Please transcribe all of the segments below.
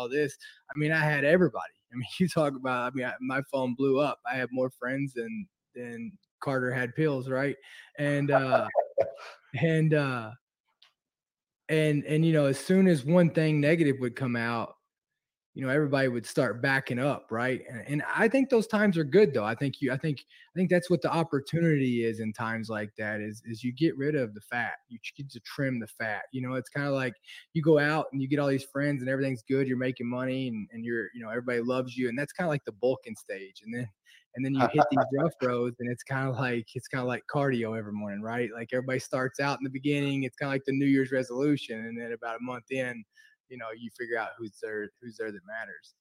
all this. I mean, I had everybody. I mean, you talk about. I mean, I, my phone blew up. I had more friends than than Carter had pills, right? And uh, and uh, and and you know, as soon as one thing negative would come out, you know everybody would start backing up right? And, and, i think those times are good though. I think you i think i think that's what the opportunity is in times like that is is you get rid of the fat. You get to trim the fat you know? It's kind of like you go out and you get all these friends and everything's good you're making money and, and you're you know everybody loves you and that's kind of like the bulking stage and then and then you hit these rough roads and it's kind of like it's kind of like cardio every morning right? Like everybody starts out in the beginning it's kind of like the new year's resolution and then about a month in you know you figure out who's there who's there that matters.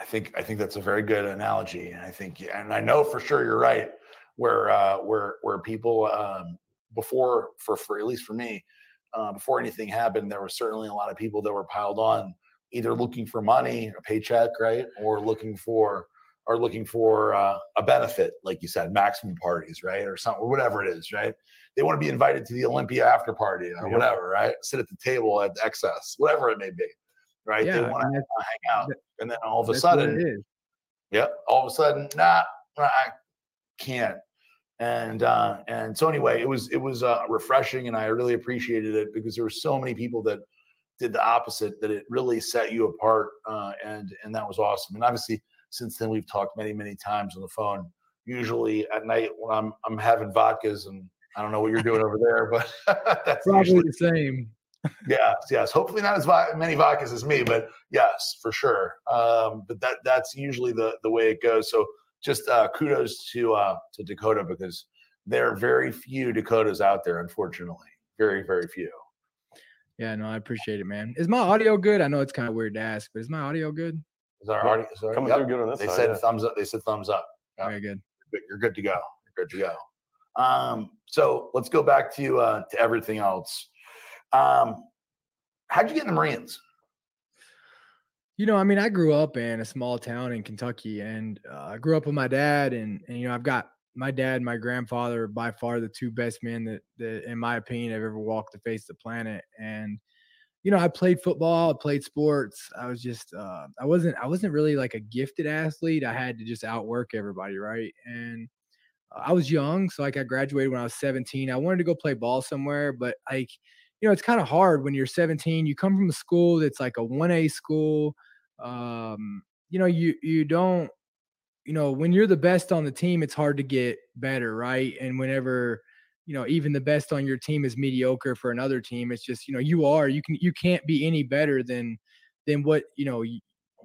I think i think that's a very good analogy and i think and i know for sure you're right where uh where where people um before for for at least for me uh, before anything happened there were certainly a lot of people that were piled on either looking for money a paycheck right or looking for or looking for uh, a benefit like you said maximum parties right or something or whatever it is right they want to be invited to the Olympia after party or whatever, right? Sit at the table at the XS, whatever it may be, right? they want to hang out, and then all of a sudden, yep, all of a sudden, nah, I can't. And uh, and so anyway, it was it was uh, refreshing, and I really appreciated it because there were so many people that did the opposite that it really set you apart, uh, and and that was awesome. And obviously, since then we've talked many many times on the phone. Usually at night when I'm I'm having vodkas and I don't know what you're doing over there, but that's probably usually, the same. yes, yes. Hopefully not as many vodkas as me, but yes, for sure. Um, but that that's usually the the way it goes. So just uh, kudos to uh, to Dakota because there are very few Dakotas out there, unfortunately. Very, very few. Yeah, no, I appreciate it, man. Is my audio good? I know it's kind of weird to ask, but is my audio good? Is our audio is our, coming yep. through good on this They side, said yeah. thumbs up. They said thumbs up. Yep. Very good. You're good to go. You're good to go. Um, so let's go back to uh, to everything else. Um, how'd you get in the Marines? You know, I mean, I grew up in a small town in Kentucky, and uh, I grew up with my dad, and, and you know, I've got my dad my grandfather by far the two best men that, that, in my opinion, have ever walked the face of the planet. And you know, I played football, I played sports. I was just, uh, I wasn't, I wasn't really like a gifted athlete. I had to just outwork everybody, right? And I was young, so like I graduated when I was 17. I wanted to go play ball somewhere, but like, you know, it's kind of hard when you're 17. You come from a school that's like a 1A school. Um, you know, you you don't, you know, when you're the best on the team, it's hard to get better, right? And whenever, you know, even the best on your team is mediocre for another team, it's just, you know, you are, you can you can't be any better than than what, you know,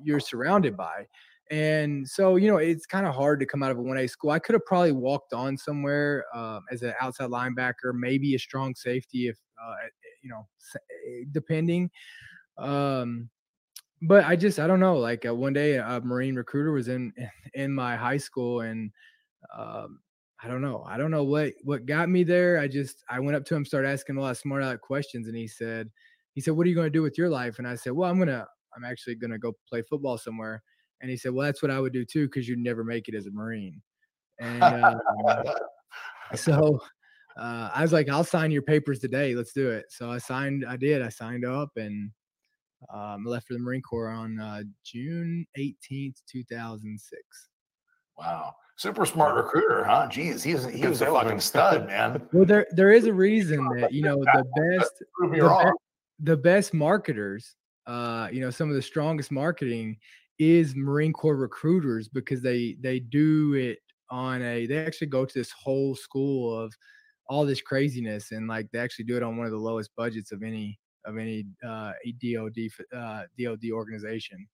you're surrounded by. And so, you know, it's kind of hard to come out of a 1A school. I could have probably walked on somewhere uh, as an outside linebacker, maybe a strong safety if, uh, eh, you know, eh, depending. Um, but I just, I don't know. Like uh, one day, a Marine recruiter was in in my high school, and um, I don't know. I don't know what what got me there. I just, I went up to him, started asking a lot of smart aleck questions, and he said, he said, "What are you going to do with your life?" And I said, "Well, I'm gonna, I'm actually gonna go play football somewhere." And he said, Well, that's what I would do too, because you'd never make it as a Marine. And um, so uh, I was like, I'll sign your papers today. Let's do it. So I signed, I did. I signed up and um, left for the Marine Corps on uh, June 18th, 2006. Wow. Super smart recruiter, huh? Jeez, he's he was a fucking stud, man. Well, there there is a reason that you know the best the, be- the best marketers, uh, you know, some of the strongest marketing is Marine Corps recruiters because they they do it on a they actually go to this whole school of all this craziness and like they actually do it on one of the lowest budgets of any of any uh, DOD uh, DOD organization.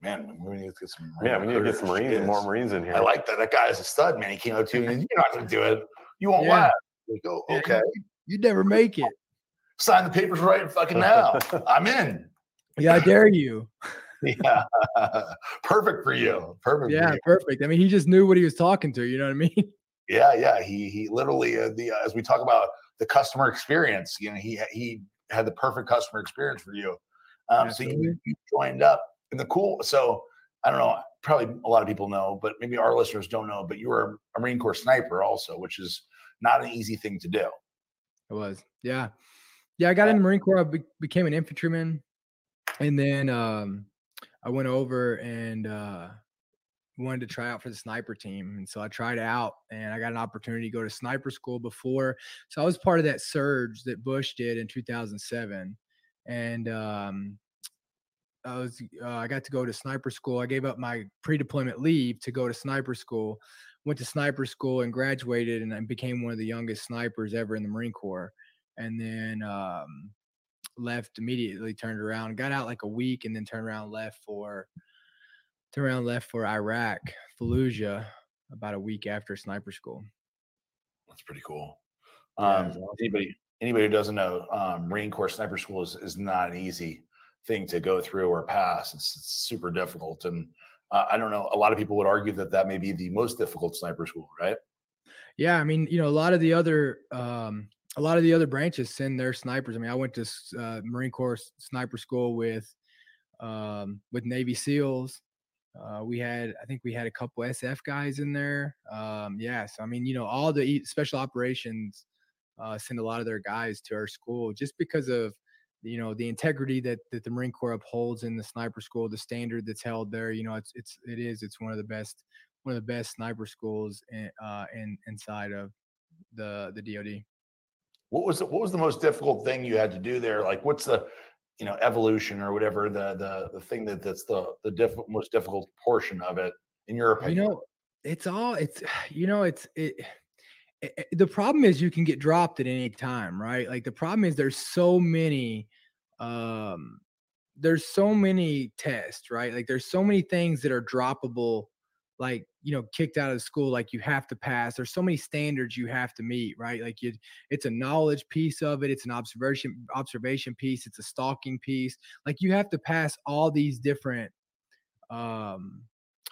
Man, we need to get some. Yeah, we need to get some Marines and more Marines in here. I like that. That guy is a stud, man. He came out to you. You're not going to do it. You won't yeah. laugh. Like, oh, okay. You never make it. Sign the papers right fucking now. I'm in. Yeah, I dare you. yeah, perfect for you. Perfect. Yeah, perfect. I mean, he just knew what he was talking to. You know what I mean? Yeah, yeah. He he literally uh, the uh, as we talk about the customer experience. You know, he he had the perfect customer experience for you. Um, so you, you joined up, and the cool. So I don't know. Probably a lot of people know, but maybe our listeners don't know. But you were a Marine Corps sniper also, which is not an easy thing to do. It was, yeah, yeah. I got in the Marine Corps. I be- became an infantryman, and then um, I went over and uh, wanted to try out for the sniper team. And so I tried out and I got an opportunity to go to sniper school before. So I was part of that surge that Bush did in 2007. And um, I was uh, I got to go to sniper school. I gave up my pre-deployment leave to go to sniper school. Went to sniper school and graduated, and I became one of the youngest snipers ever in the Marine Corps. And then um, left immediately. Turned around, got out like a week, and then turned around, left for turned around, left for Iraq, Fallujah, about a week after sniper school. That's pretty cool. Um, yeah, anybody anybody who doesn't know, um, Marine Corps sniper school is, is not an easy thing to go through or pass. It's, it's super difficult, and uh, I don't know. A lot of people would argue that that may be the most difficult sniper school, right? Yeah, I mean, you know, a lot of the other um, a lot of the other branches send their snipers. I mean, I went to uh, Marine Corps sniper school with um, with Navy SEALs. Uh, we had, I think we had a couple SF guys in there. Um, yes, I mean, you know, all the special operations uh, send a lot of their guys to our school just because of you know the integrity that that the Marine Corps upholds in the sniper school, the standard that's held there. You know, it's it's it is it's one of the best one of the best sniper schools in, uh, in inside of the the DoD. What was the, what was the most difficult thing you had to do there? Like, what's the you know evolution or whatever the the the thing that that's the the diff- most difficult portion of it in your opinion? You know, it's all it's you know it's it the problem is you can get dropped at any time, right? Like the problem is there's so many um there's so many tests, right? Like there's so many things that are droppable like you know kicked out of school like you have to pass there's so many standards you have to meet right? Like you it's a knowledge piece of it it's an observation observation piece it's a stalking piece like you have to pass all these different um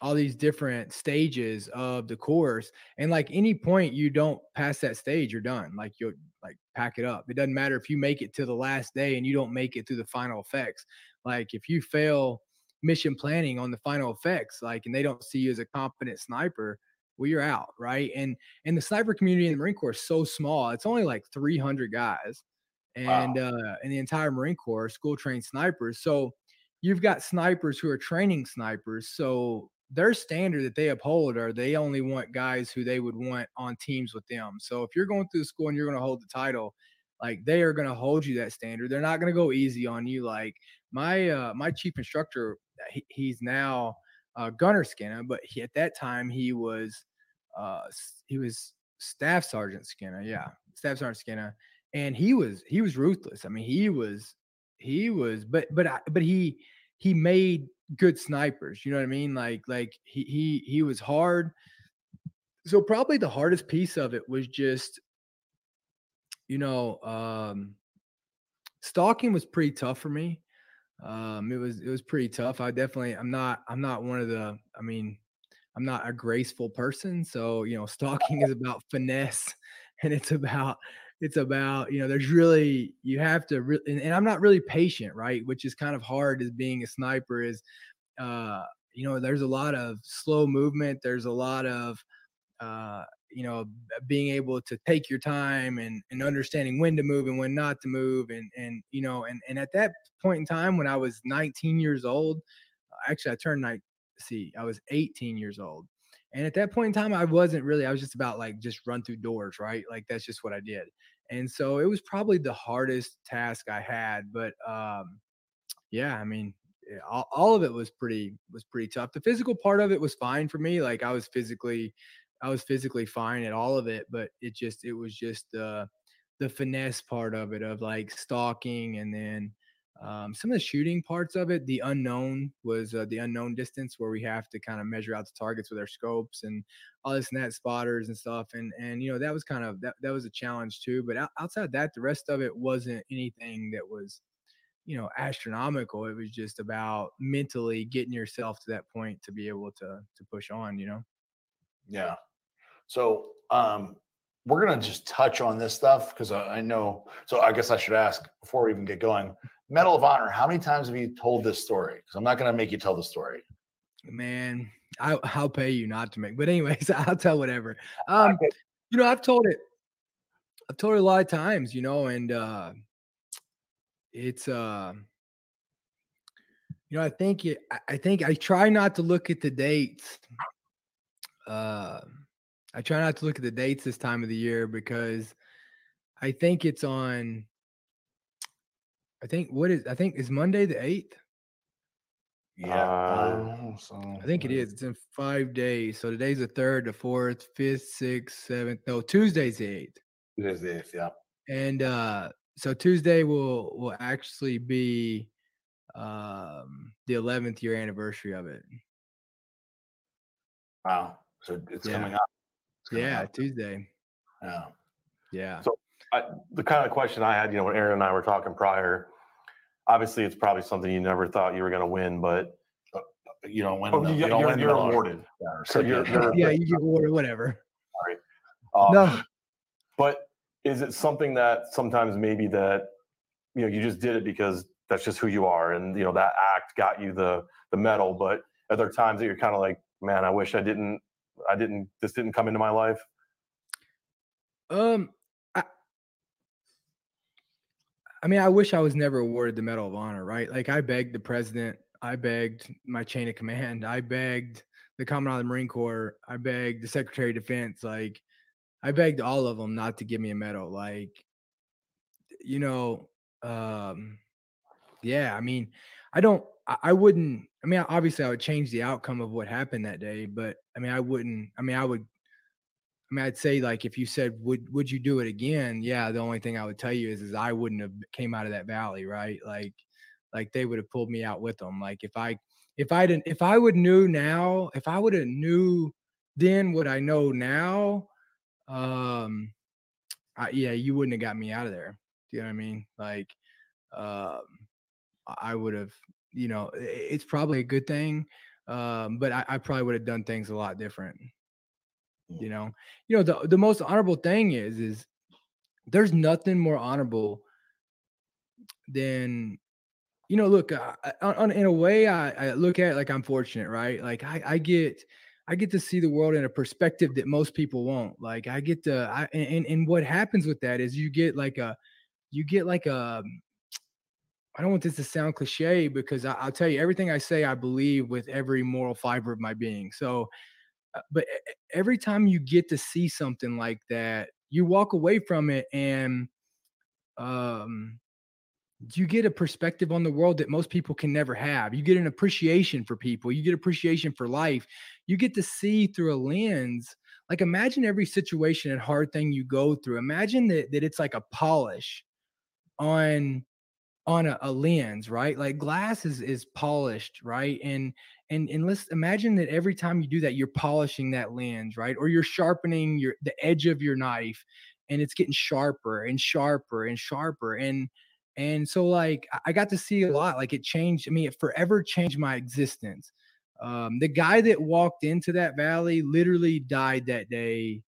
all these different stages of the course and like any point you don't pass that stage you're done like you'll like pack it up it doesn't matter if you make it to the last day and you don't make it through the final effects like if you fail mission planning on the final effects like and they don't see you as a competent sniper well you're out right and and the sniper community in the marine corps is so small it's only like 300 guys and wow. uh in the entire marine corps school trained snipers so you've got snipers who are training snipers so their standard that they uphold are they only want guys who they would want on teams with them. So if you're going through school and you're going to hold the title, like they are going to hold you that standard. They're not going to go easy on you. Like my uh, my chief instructor, he, he's now uh, Gunner Skinner, but he, at that time he was uh, he was Staff Sergeant Skinner. Yeah, Staff Sergeant Skinner, and he was he was ruthless. I mean, he was he was, but but I, but he he made good snipers. You know what I mean? Like like he he he was hard. So probably the hardest piece of it was just, you know, um, stalking was pretty tough for me. Um, it was it was pretty tough. I definitely I'm not I'm not one of the I mean I'm not a graceful person. So you know, stalking is about finesse and it's about it's about you know there's really you have to really and, and, i'm not really patient right which is kind of hard as being a sniper is uh you know there's a lot of slow movement there's a lot of uh you know being able to take your time and and understanding when to move and when not to move and and you know and and at that point in time when i was 19 years old actually i turned like see i was 18 years old and at that point in time, I wasn't really, I was just about like just run through doors, right? Like that's just what I did. And so it was probably the hardest task I had. But um, yeah, I mean, eh, all, all of it was pretty was pretty tough. The physical part of it was fine for me. Like I was physically, I was physically fine at all of it, but it just it was just the the finesse part of it of like stalking and then um, some of the shooting parts of it, the unknown was uh, the unknown distance where we have to kind of measure out the targets with our scopes and all this net spotters and stuff. And and you know that was kind of that that was a challenge too. But outside that, the rest of it wasn't anything that was you know astronomical. It was just about mentally getting yourself to that point to be able to to push on. You know. Yeah. So um, we're gonna just touch on this stuff because I, I know. So I guess I should ask before we even get going. Medal of Honor. How many times have you told this story? Because I'm not going to make you tell the story. Man, I, will pay you not to make. But anyways, I'll tell whatever. Um, you know, I've told it. I've told it a lot of times. You know, and uh, it's uh, You know, I think it, I think I try not to look at the dates. Uh, I try not to look at the dates this time of the year because I think it's on. I think what is I think is Monday the eighth. Yeah. Uh, so I think it is. It's in five days. So today's the third, the fourth, fifth, sixth, seventh. No, Tuesday's the eighth. It is the eighth, yeah. And uh so Tuesday will will actually be um the 11th year anniversary of it. Wow. So it's Yeah. coming up. It's coming Yeah, up. Tuesday. Yeah. Yeah. So- I, the kind of question I had, you know, when Aaron and I were talking prior, obviously it's probably something you never thought you were going to win, but You don't win. oh, the- you, don't are win you're lottery. awarded. So you're, yeah. you're yeah, you get or whatever. um, No. But is it something that sometimes maybe that you know you just did it because that's just who you are, and you know that act got you the the medal? But are there times that you're kind of like, man, I wish I didn't, I didn't, this didn't come into my life? Um, I, I mean, I wish I was never awarded the Medal of Honor, right? Like, I begged the president, I begged my chain of command, I begged the Commandant of the Marine Corps, I begged the Secretary of Defense, like, I begged all of them not to give me a medal. Like, you know, um, yeah, I mean, I don't, I, wouldn't, I mean, obviously, I would change the outcome of what happened that day, but I mean, I wouldn't, I mean, I would I mean, I'd say like if you said would would you do it again? Yeah, the only thing I would tell you is is I wouldn't have came out of that valley, right? Like like they would have pulled me out with them. Like if I if I didn't if I would knew now, if I would have knew then what I know now, um I, yeah, you wouldn't have got me out of there. Do you know what I mean? Like um I would have, you know, it's probably a good thing. Um, but I, I probably would have done things a lot different. You know? You know the the most honorable thing is is there's nothing more honorable than you know look uh, I- on, in a way I, I look at it like i'm fortunate right? Like I, I get i get to see the world in a perspective that most people won't. Like i get to I, and and what happens with that is you get like a you get like a I don't want this to sound cliche because I, I'll tell you everything I say I believe with every moral fiber of my being. So uh, but every time you get to see something like that you walk away from it and um you get a perspective on the world that most people can never have. You get an appreciation for people. You get appreciation for life. You get to see through a lens. Like imagine every situation and hard thing you go through. Imagine that, that it's like a polish on on a, a lens right? Like glass is is polished right? And and and let's imagine that every time you do that you're polishing that lens right? Or you're sharpening your the edge of your knife and it's getting sharper and sharper and sharper. And and so like I- got to see a lot like it changed i mean it forever changed my existence. Um the guy that walked into that valley literally died that day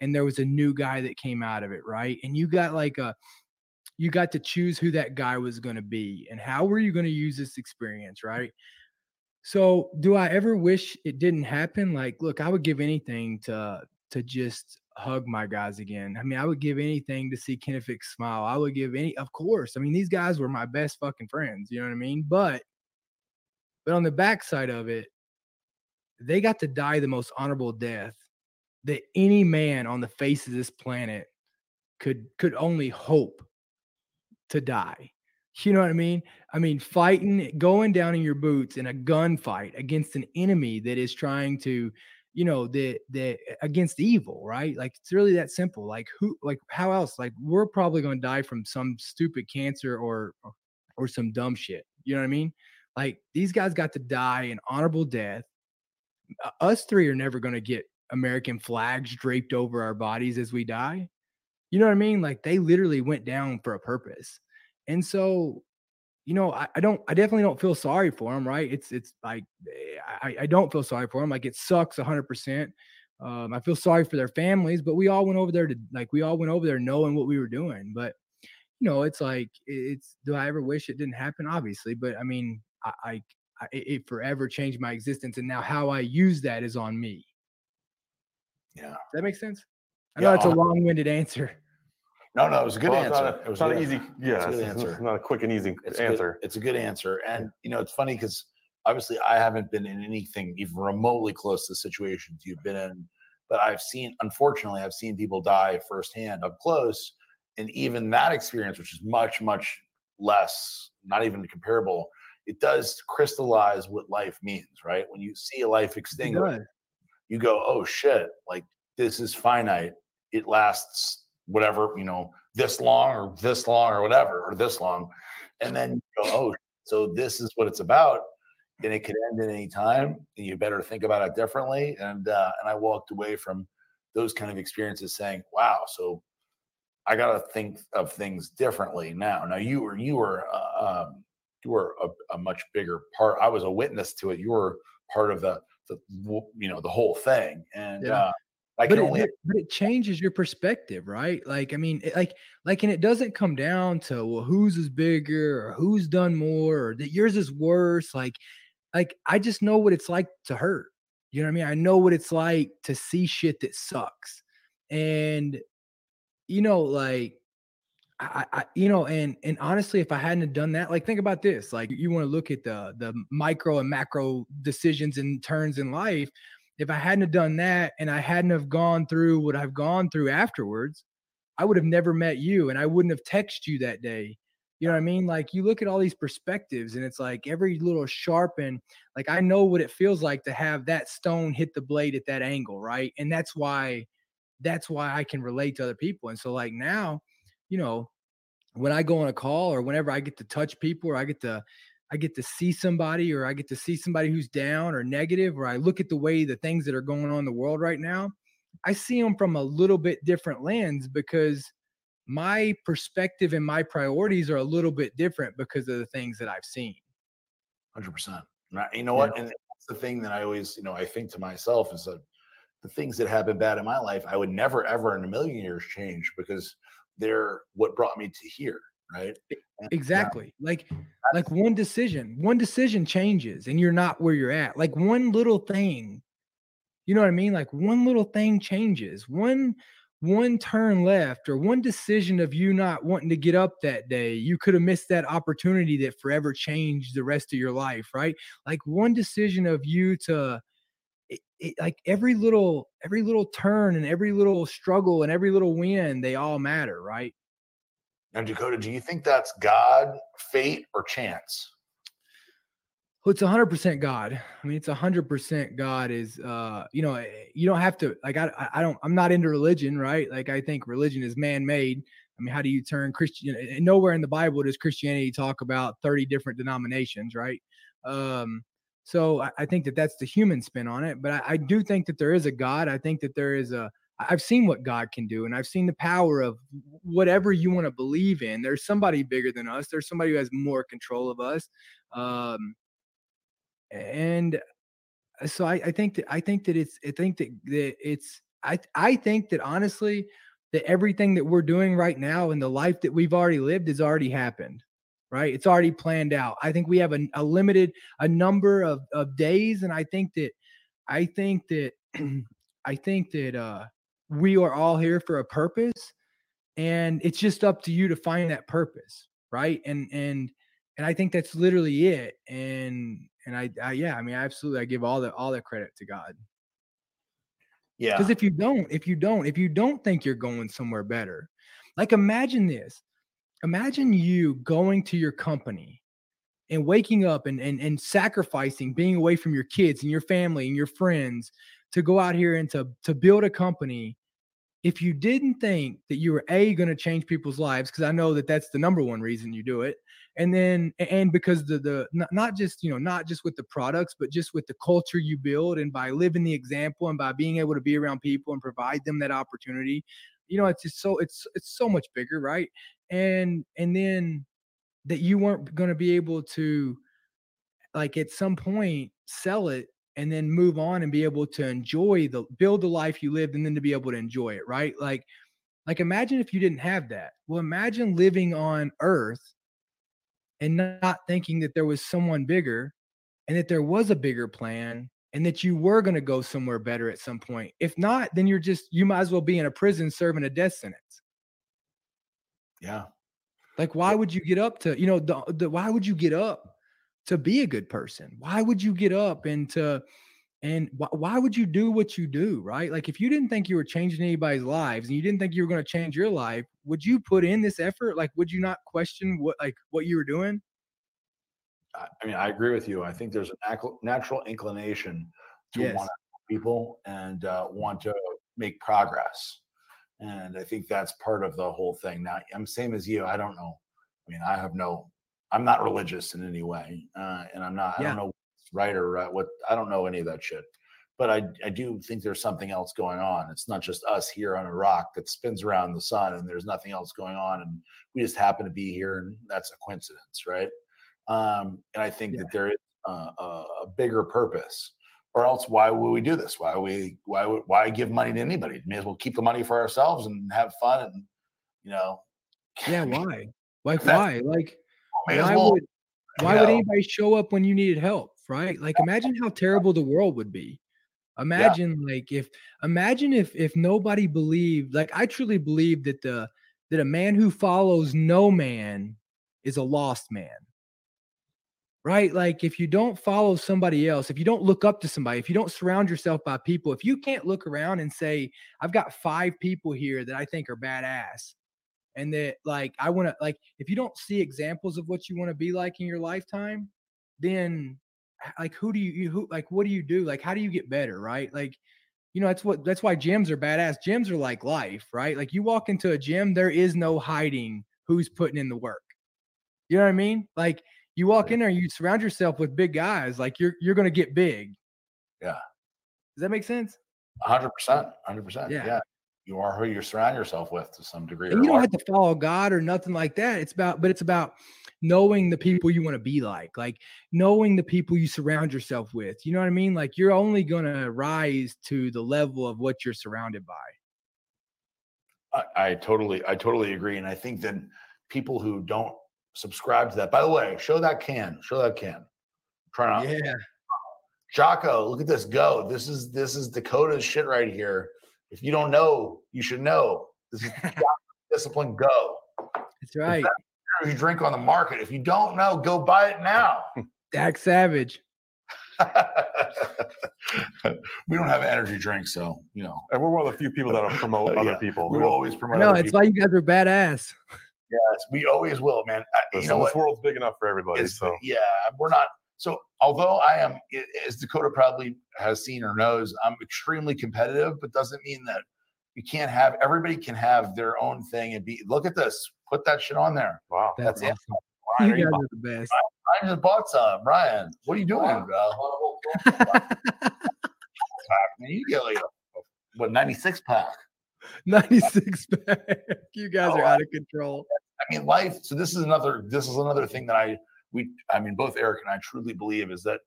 and there was a new guy that came out of it right? And you got like a you got to choose who that guy was going to be and how were you going to use this experience right? So do i ever wish it didn't happen? Like look i would give anything to to just hug my guys again. I mean i would give anything to see Kenefick smile. I would give any of course i mean these guys were my best fucking friends you know what i mean? But but on the backside of it they got to die the most honorable death that any man on the face of this planet could could only hope to die. You know what I mean? I mean, fighting, going down in your boots in a gunfight against an enemy that is trying to, you know, that that against evil, right? Like it's really that simple. Like who, like how else? Like we're probably going to die from some stupid cancer or or- some dumb shit. You know what I mean? Like these guys got to die an honorable death. Us three are never going to get American flags draped over our bodies as we die. You know what I mean? Like they literally went down for a purpose. And so, you know, I, I don't, I definitely don't feel sorry for them, right? It's, it's like, eh, I, I don't feel sorry for them. Like it sucks 100%. Um, I feel sorry for their families, but we all went over there to, like, we all went over there knowing what we were doing. But, you know, it's like, it's, do I ever wish it didn't happen? Obviously. But I mean, I, I, I it it forever changed my existence. And now how I use that is on me. Yeah. Does that make sense? I Yeah, know that's a long winded answer. No, no, it was a good Well, it's answer. not a- it was it's not an easy. Yeah, It's a it's, good it's answer. not a quick and easy it's answer. Good, it's a good answer, and you know, it's funny because obviously I haven't been in anything even remotely close to the situations you've been in, but I've seen, unfortunately, I've seen people die firsthand up close, and even that experience, which is much, much less, not even comparable, it does crystallize what life means, right? When you see a life It extinguished, you go, oh shit, like this is finite. It lasts whatever, you know, this long or this long or whatever, or this long. And then you go, oh, so this is what it's about. And it could end at any time. And you better think about it differently. And uh, and I walked away from those kind of experiences saying, wow, so I gotta think of things differently now. Now you were you were uh, um, you were a, a much bigger part. I was a witness to it. You were part of the the you know the whole thing and Yeah. uh i but can it, only but- it changes your perspective right? Like i mean it, like like and it doesn't come down to well whose is bigger or who's done more or that yours is worse like like i just know what it's like to hurt you know what i mean? I know what it's like to see shit that sucks and you know like I, I you know and and honestly if i hadn't done that like think about this like you want to look at the the micro and macro decisions and turns in life if i hadn't have done that and i hadn't have gone through what i've gone through afterwards i would have never met you and i wouldn't have texted you that day. You know what i mean? Like you look at all these perspectives and it's like every little sharpen like i know what it feels like to have that stone hit the blade at that angle right? And that's why that's why i can relate to other people. And so like now you know, when I go on a call or whenever I get to touch people or I get to I get to see somebody or I get to see somebody who's down or negative or I look at the way the things that are going on in the world right now, I see them from a little bit different lens because my perspective and my priorities are a little bit different because of the things that I've seen. 100% you know what? And that's the thing that i always you know i think to myself is that the things that have been bad in my life i would never ever in a million years change because they're what brought me to here right Exactly. Like like one decision, one decision changes and you're not where you're at. Like one little thing. You know what I mean? Like one little thing changes. One one turn left or one decision of you not wanting to get up that day. You could have missed that opportunity that forever changed the rest of your life, right? Like one decision of you to it, it, like every little every little turn and every little struggle and every little win, they all matter, right? Now dakota do you think that's god fate or chance Well, it's hundred percent God. I mean, it's hundred percent God is, uh, you know, eh, you don't have to like, I, I- don't, I'm not into religion, right? Like, I think religion is man-made. I mean, how do you turn Christian? And nowhere in the Bible does Christianity talk about 30 different denominations, right? Um, so I, I think that that's the human spin on it. But I, I do think that there is a God. I think that there is a, I've seen what God can do, and I've seen the power of whatever you want to believe in. There's somebody bigger than us. There's somebody who has more control of us. Um, and uh, so I, I think that I think that it's I think that, that it's I I think that honestly that everything that we're doing right now in the life that we've already lived has already happened right it's already planned out i think we have a, a limited a number of, of days and i think that i think that i think that uh we are all here for a purpose and it's just up to you to find that purpose right? And and and i think that's literally it and and I, I yeah i mean absolutely i give all the all the credit to god. Yeah. because if you don't if you don't if you don't think you're going somewhere better like imagine this imagine you going to your company and waking up and, and and sacrificing being away from your kids and your family and your friends to go out here and to to build a company if you didn't think that you were a going to change people's lives because i know that that's the number one reason you do it and then and because the the not, just you know not just with the products but just with the culture you build and by living the example and by being able to be around people and provide them that opportunity you know it's just so it's it's so much bigger right? And and then that you weren't going to be able to like at some point sell it and then move on and be able to enjoy the build the life you lived and then to be able to enjoy it right? Like like imagine if you didn't have that. Well imagine living on earth and not thinking that there was someone bigger and that there was a bigger plan and that you were going to go somewhere better at some point. If not then you're just you might as well be in a prison serving a death sentence. Yeah. Like, why would you get up to, you know, the, the why would you get up to be a good person? Why would you get up and to and wh- why would you do what you do, right? Like, if you didn't think you were changing anybody's lives and you didn't think you were going to change your life, would you put in this effort? Like, would you not question what like what you were doing? I mean, I agree with you. I think there's a natural inclination to Yes. want to people and uh, want to make progress. And I think that's part of the whole thing. Now, I'm same as you. I don't know. I mean, I have no. I'm not religious in any way, uh, and I'm not. I don't know what's right or right. What I don't know any of that shit. But I, I do think there's something else going on. It's not just us here on a rock that spins around the sun, and there's nothing else going on, and we just happen to be here, and that's a coincidence, right? Um, and I think Yeah. that there is uh, a, a bigger purpose, or else why would we do this? Why we why would why give money to anybody? May as well keep the money for ourselves and have fun, and you know, Yeah, why? Like, why? Like, may why well, would why you would anybody show up when you needed help right? Like imagine how terrible the world would be. Imagine like if imagine if if nobody believed like i truly believe that the that a man who follows no man is a lost man. Right? Like if you don't follow somebody else if you don't look up to somebody if you don't surround yourself by people if you can't look around and say i've got five people here that i think are badass and that like I want to like if you don't see examples of what you want to be like in your lifetime, then like who do you you- who like what do you do? Like how do you get better, right? Like you know that's what that's why gyms are badass. Gyms are like life, right? Like you walk into a gym, there is no hiding who's putting in the work. You know what I mean? Like you walk in there, you surround yourself with big guys, like you're you're gonna get big. Yeah. Does that make sense? hundred percent, hundred percent. Yeah. You are who you surround yourself with to some degree. and you don't have to follow God or nothing like that. It's about, but it's about knowing the people you want to be like, like knowing the people you surround yourself with. You know what I mean? Like you're only gonna rise to the level of what you're surrounded by. I, I totally, I totally agree, and I think that people who don't subscribe to that. By the way, show that can, show that can. Try not. Yeah, Jocko, look at this go. This is this is Dakota's shit right here. If you don't know, you should know. This is discipline go. that's right. You drink on the market. If you don't know, go buy it now. Dak Savage. we don't have energy drinks, so you know And we're one of the few people that'll promote Yeah, other people. we We will always promote. No, it's people. why you guys are badass. Yes, we always will, man. I- you know this what? world's big enough for everybody. It's- So yeah, we're not. So although I am, as Dakota probably has seen or knows, I'm extremely competitive, but doesn't mean that you can't have. Everybody can have their own thing and be. Look at this. Put that shit on there. wow. That's, That's it. awesome. Ryan, You are you guys are the best. I just bought some. Ryan, what are you doing, bro? Man, you get like a, what 96 pack. 96 pack. You guys Oh, are out of control. I mean, life. So this is another. This is another thing that I we. I mean, both Eric and I truly believe is that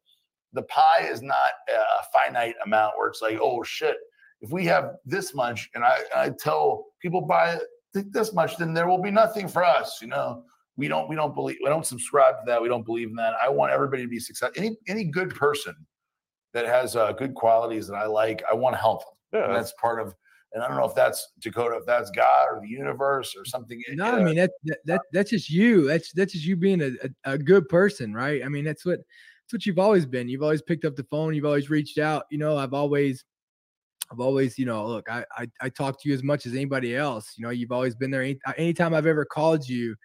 the pie is not a finite amount where it's like, oh shit, if we have this much, and I I tell people buy th- this much, then there will be nothing for us. You know, we don't we don't believe we don't subscribe to that. We don't believe in that. I want everybody to be successful. Any any good person that has uh, good qualities that I like, I want to help them. Yeah, And that's part of. And I don't know if that's Dakota, if that's God or the universe or something. No, I mean that, that that that's just you. That's that's just you being a, a, a good person, right? I mean, that's what that's what you've always been. You've always picked up the phone. You've always reached out. You know, I've always I've always, you know, look, I I, I talk to you as much as anybody else. You know, you've always been there. Any, anytime I've ever called you,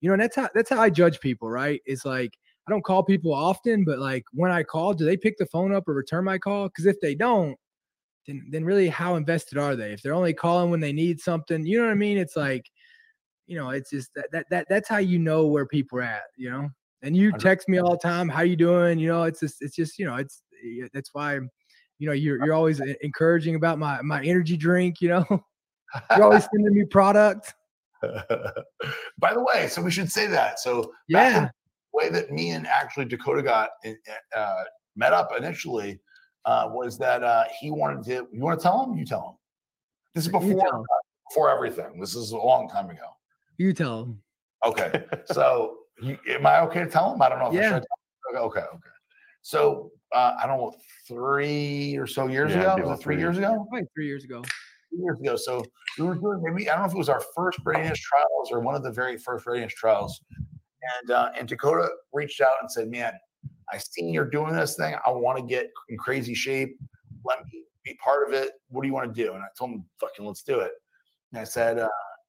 you know, and that's how that's how I judge people, right? It's like I don't call people often, but like when I call, do they pick the phone up or return my call? Because if they don't, then then really how invested are they? If they're only calling when they need something, you know what I mean? It's like, you know, it's just that that, that that's how you know where people are at, you know. And you text me all the time, how you doing? You know, it's just it's just you know, it's that's why you know you're you're always encouraging about my my energy drink. You know, you're always sending me product. By the way, so we should say that. So Yeah, the way that me and actually Dakota got uh, met up initially uh, was that uh, he wanted to. You want to tell him? You tell him. This is before tell 'em. before everything. This is a long time ago. you tell him. Okay, so you, am I okay to tell him? I don't know. If I Yeah. should tell him. Okay, okay. So uh, I don't know, three or so years Yeah, ago. Was it three three. years ago? Probably three years ago. two years ago. So we were doing maybe I don't know if it was our first readiness trials or one of the very first readiness trials, and uh, and Dakota reached out and said, "Man, I seen you're doing this thing. I want to get in crazy shape. Let me be part of it. What do you want to do?" And I told him, "Fucking let's do it." And I said, uh,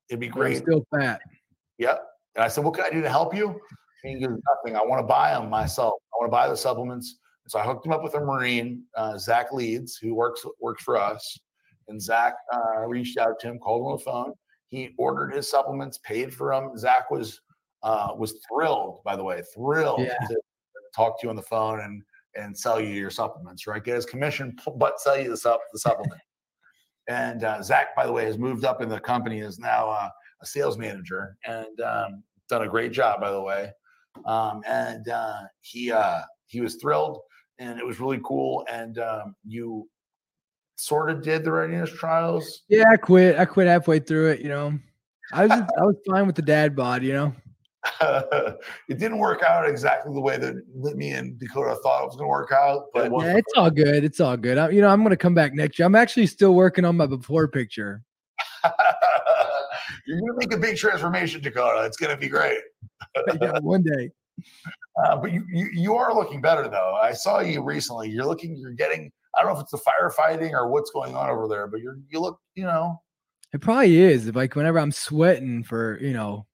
"It'd be I'm great." still fat. Yep. And I said, "What can I do to help you?" And he goes, "Nothing. I want to buy them myself. I want to buy the supplements." So I hooked him up with a Marine, uh, Zach Leeds, who works works for us. And Zach uh, reached out to him, called him on the phone. He ordered his supplements, paid for them. Zach was uh, was thrilled, by the way, thrilled Yeah. to talk to you on the phone and and sell you your supplements, right? Get his commission, but sell you the sup the supplement. and uh, Zach, by the way, has moved up in the company, is now uh, a sales manager, and um, done a great job, by the way. Um, and uh, he uh, he was thrilled, and it was really cool. And um, you sort of did the readiness trials. Yeah, I quit. I quit halfway through it. You know, I was I was fine with the dad bod. You know, it didn't work out exactly the way that, that me and Dakota thought it was going to work out, but was yeah, it's all good. It's all good. I, you know, I'm gonna come back next year. I'm actually still working on my before picture. you're going to make a big transformation, Dakota. It's going to be great. yeah, one day. Uh, but you, you you are looking better though. I saw you recently. You're looking. You're getting. I don't know if it's the firefighting or what's going on over there, but you're you look. You know. It probably is. Like whenever I'm sweating for, you know,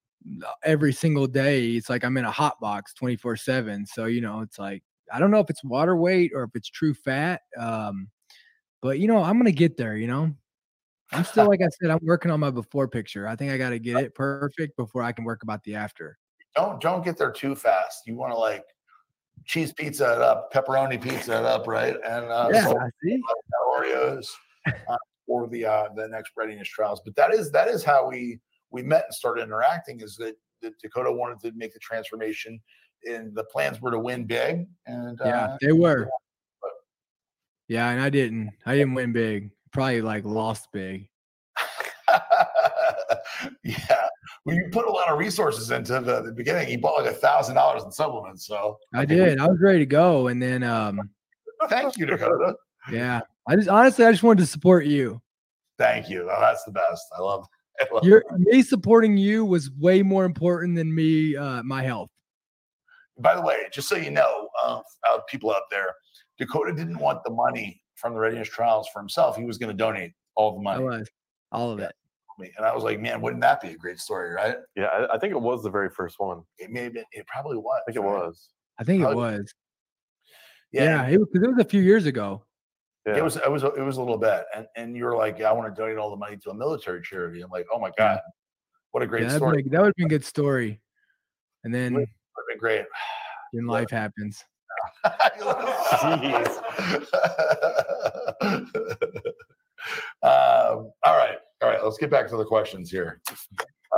every single day, it's like I'm in a hot box 24 7. So, you know, it's like I don't know if it's water weight or if it's true fat. Um, but you know, I'm gonna get there, you know. I'm still like I said, I'm working on my before picture. I think I gotta get it perfect before I can work about the after. Don't don't get there too fast. You want to like cheese pizza it up, pepperoni pizza it up, right? And uh, Yeah, see. Oreos uh, for the uh, the next readiness trials. But that is that is how we we met and started interacting. Is that, that Dakota wanted to make the transformation, and the plans were to win big. And Yeah, uh, they were. Yeah, and I didn't. I didn't win big. Probably like lost big. yeah, well, you put a lot of resources into the, the beginning. You bought like a thousand dollars in supplements. So I did. I was ready to go. And then um thank you, Dakota. yeah. I just honestly I just wanted to support you. Thank you. Oh, that's the best. I love. I love Your me supporting you was way more important than me uh my health. By the way, just so you know, uh, uh, people out there, Dakota didn't want the money from the readiness trials for himself. He was going to donate all the I money. was all of Yeah. it. And I was like, man, wouldn't that be a great story, right? Yeah, I, I think it was the very first one. It may have been, it probably was. I think it right? was. I think it was. Yeah, Yeah, it was, 'cause it was a few years ago. Yeah. it was. It was. It was a little bit, and and you were like, yeah, I want to donate all the money to a military charity. I'm like, oh my god, what a great Yeah, that'd story! been a- that would have been a good story. And then Would've been great. then life happens. um, all right, all right. Let's get back to the questions here.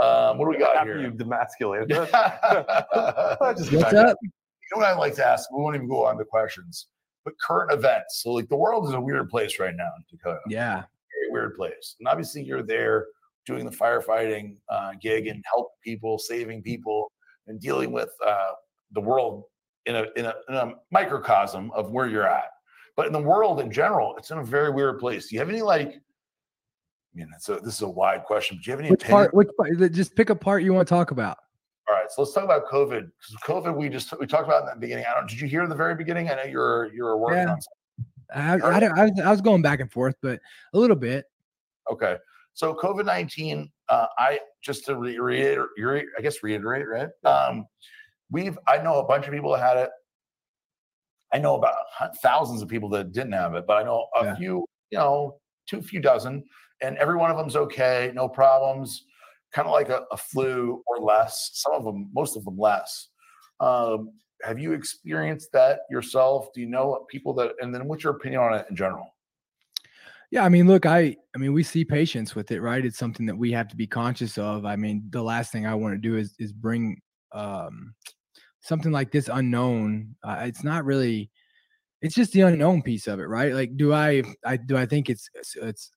Um, what do we got After here? you demasculated. Just What's back- up? You know what I like to ask? We won't even go on the questions, but current events. So, like, the world is a weird place right now in Dakota. Yeah. Very weird place. And obviously, you're there doing the firefighting uh, gig and helping people, saving people, and dealing with uh, the world in a, in a in a microcosm of where you're at. But in the world in general, it's in a very weird place. Do you have any like? I mean, a, this is a wide question. But do you have any Which opinion? part which part just pick a part you want to talk about. Right, so let's talk about COVID. COVID, we just we talked about in the beginning. I don't. Did you hear the very beginning? I know you're you're working Yeah. on. Something. I, I, I, was- I was going back and forth, but a little bit. Okay, so COVID nineteen. Uh, I just to re- reiterate, I guess reiterate, right? Um, we've I know a bunch of people that had it. I know about thousands of people that didn't have it, but I know a Yeah. few, you know, two few dozen, and every one of them's okay, no problems. Kind of like a, a flu or less. Some of them, most of them, less. Um, have you experienced that yourself? Do you know people that? And then, what's your opinion on it in general? Yeah, I mean, look, I I mean, we see patients with it, right? It's something that we have to be conscious of. I mean, the last thing I want to do is is bring um something like this unknown. Uh, it's not really it's just the unknown piece of it, right? Like do I I do I think it's it's, it's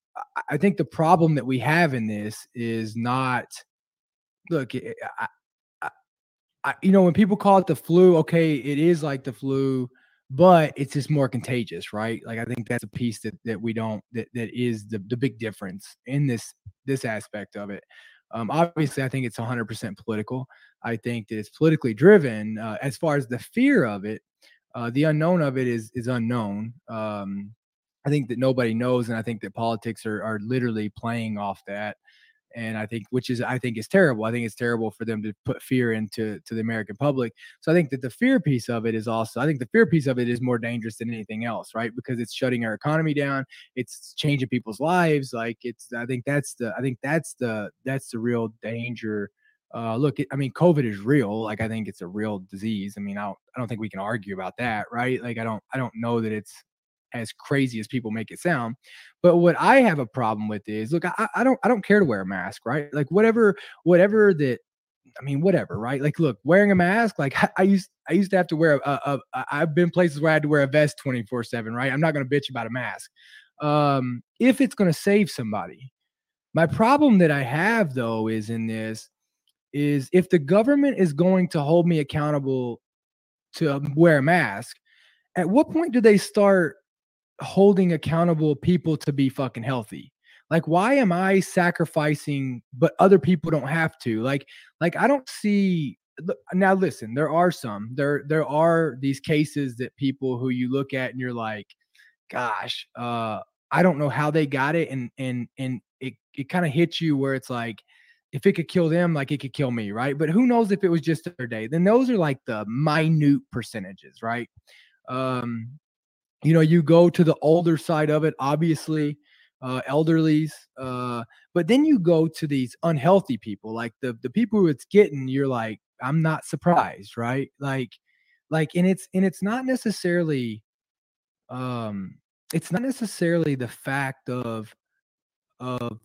I- think the problem that we have in this is not look, I, I, I you know, when people call it the flu, okay, it is like the flu, but it's just more contagious, right? Like I think that's a piece that that we don't that that is the the big difference in this this aspect of it. Um, obviously, I think it's 100% political. I think that it's politically driven. Uh, as far as the fear of it, uh, the unknown of it is is unknown. Um, I think that nobody knows, and I think that politics are are literally playing off that. And I think, which is, I think, is terrible. I think it's terrible for them to put fear into to the American public. So I think that the fear piece of it is also, I think the fear piece of it is more dangerous than anything else, right? Because it's shutting our economy down, it's changing people's lives. Like it's, I think that's the, I think that's the, that's the real danger uh, look, I mean, COVID is real. Like, I think it's a real disease. I mean, I don't, I don't think we can argue about that, right? Like, I don't, I don't know that it's as crazy as people make it sound. But what I have a problem with is, look, I, I don't, I don't care to wear a mask, right? Like, whatever, whatever that. I mean, whatever, right? Like, look, wearing a mask, like I, used, I used to have to wear a. I've been places where I had to wear a vest twenty four seven, right? I'm not going to bitch about a mask, um, if it's going to save somebody. My problem that I have though is in this is if the government is going to hold me accountable to um, wear a mask, at what point do they start holding accountable people to be fucking healthy? Like, why am I sacrificing, but other people don't have to? Like, like I don't see. Now, listen, there are some there. There are these cases that people who you look at and you're like, gosh, uh, I don't know how they got it, and and and it it kind of hits you where it's like, if it could kill them, like it could kill me, right? But who knows if it was just their day? Then those are like the minute percentages, right? Um, you know, you go to the older side of it, obviously, uh, elderlies, uh, but then you go to these unhealthy people, like the the people who it's getting. You're like, I'm not surprised, right? Like, like, and it's and it's not necessarily, um, it's not necessarily the fact of of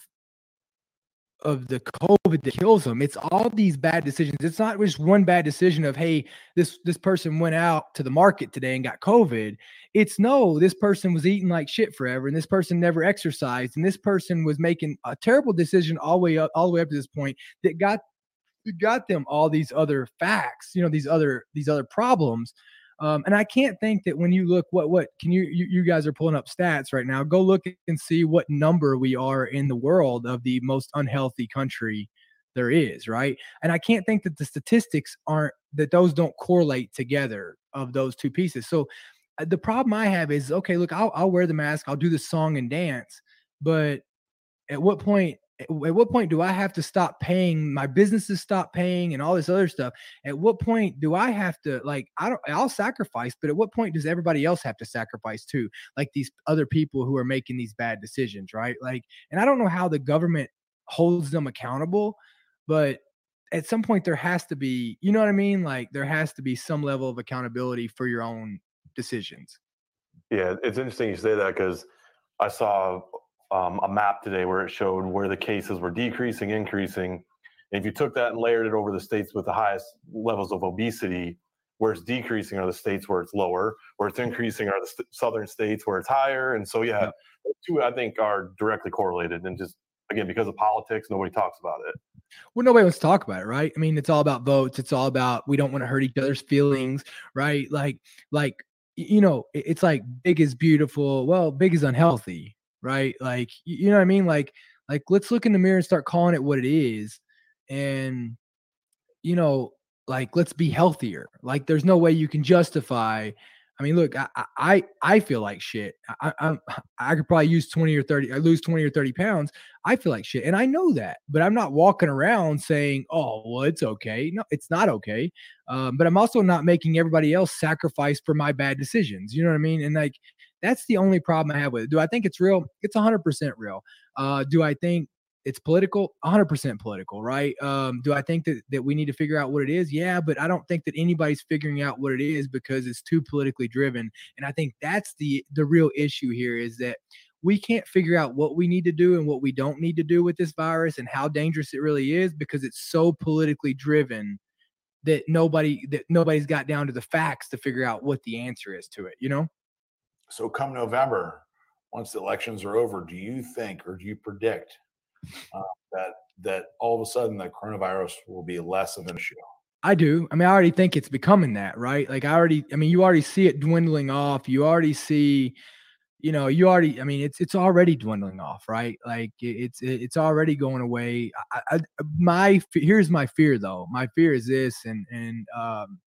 of the COVID that kills them. It's all these bad decisions. It's not just one bad decision of hey, this this person went out to the market today and got COVID. It's no, this person was eating like shit forever, and this person never exercised, and this person was making a terrible decision all the way up, all the way up to this point that got got them all these other facts, you know, these other these other problems um, and I can't think that when you look, what what can you, you you guys are pulling up stats right now? Go look and see what number we are in the world of the most unhealthy country there is, right? And I can't think that the statistics aren't that those don't correlate together of those two pieces. So uh, the problem I have is okay, look, I'll, I'll wear the mask, I'll do the song and dance, but at what point at what point do I have to stop paying my businesses stop paying and all this other stuff? At what point do I have to like I don't I'll sacrifice, but at what point does everybody else have to sacrifice too? Like these other people who are making these bad decisions, right? Like and I don't know how the government holds them accountable, but at some point there has to be, you know what I mean? Like there has to be some level of accountability for your own decisions. Yeah, it's interesting you say that because I saw um, a map today where it showed where the cases were decreasing, increasing. And if you took that and layered it over the states with the highest levels of obesity, where it's decreasing are the states where it's lower, where it's increasing are the st- southern states where it's higher. And so, yeah, yeah, two I think are directly correlated. And just again, because of politics, nobody talks about it. Well, nobody wants to talk about it, right? I mean, it's all about votes. It's all about we don't want to hurt each other's feelings, right? Like, like you know, it's like big is beautiful. Well, big is unhealthy, right? Like, you know what I mean? Like, like let's look in the mirror and start calling it what it is. And, you know, like let's be healthier. Like, there's no way you can justify. I mean, look, I I, I feel like shit. I, I I could probably use 20 or 30, I lose 20 or 30 pounds. I feel like shit. And I know that, but I'm not walking around saying, oh, well, it's okay. No, it's not okay. Um, but I'm also not making everybody else sacrifice for my bad decisions. You know what I mean? And like, that's the only problem I have with it. Do I think it's real? It's 100% real. Uh, do I think it's political 100% political right um, do i think that, that we need to figure out what it is yeah but i don't think that anybody's figuring out what it is because it's too politically driven and i think that's the the real issue here is that we can't figure out what we need to do and what we don't need to do with this virus and how dangerous it really is because it's so politically driven that nobody that nobody's got down to the facts to figure out what the answer is to it you know so, come November, once the elections are over, do you think or do you predict uh, that that all of a sudden the coronavirus will be less of an issue? I do. I mean, I already think it's becoming that, right? Like I already, I mean, you already see it dwindling off. You already see, you know, you already, I mean, it's it's already dwindling off, right? Like it's it's already going away. I, I, my here's my fear though. My fear is this, and and um,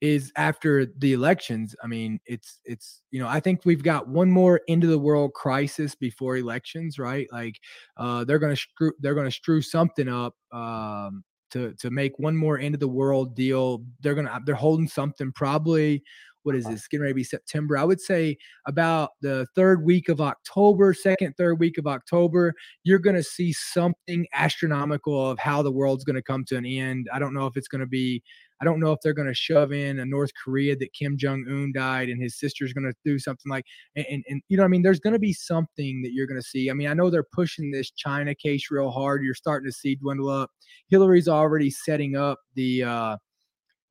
is after the elections. I mean, it's it's you know, I think we've got one more end of the world crisis before elections, right? Like uh, they're gonna screw they're gonna screw something up um, to to make one more end of the world deal. They're gonna they're holding something probably. What is this? Getting ready to be September. I would say about the third week of October, second, third week of October, you're going to see something astronomical of how the world's going to come to an end. I don't know if it's going to be I don't know if they're going to shove in a North Korea that Kim Jong Un died and his sister's going to do something like, and, and, and you know, I mean, there's going to be something that you're going to see. I mean, I know they're pushing this China case real hard. You're starting to see dwindle up. Hillary's already setting up the, uh,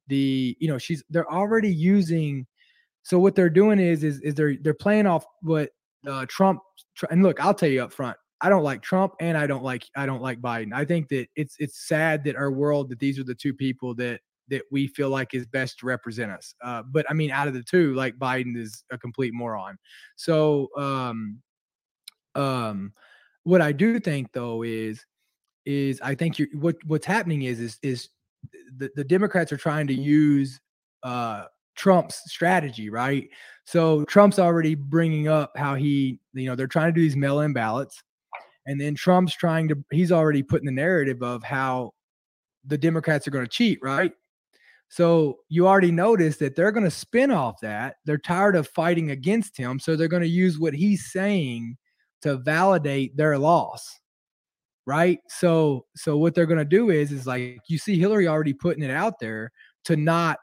the, you know, she's, they're already using. So what they're doing is, is, is they're, they're playing off what uh, Trump, and look, I'll tell you up front, I don't like Trump and I don't like I don't like Biden. I think that it's it's sad that our world that these are the two people that that we feel like is best to represent us. Uh, but I mean, out of the two, like Biden is a complete moron. So, um, um, what I do think though is, is I think you what what's happening is is is the, the Democrats are trying to use uh, Trump's strategy, right? So Trump's already bringing up how he, you know, they're trying to do these mail-in ballots, and then Trump's trying to, he's already putting the narrative of how the Democrats are going to cheat, right? So you already noticed that they're going to spin off that. They're tired of fighting against him. So they're going to use what he's saying to validate their loss. Right. So, so what they're going to do is, is like you see Hillary already putting it out there to not,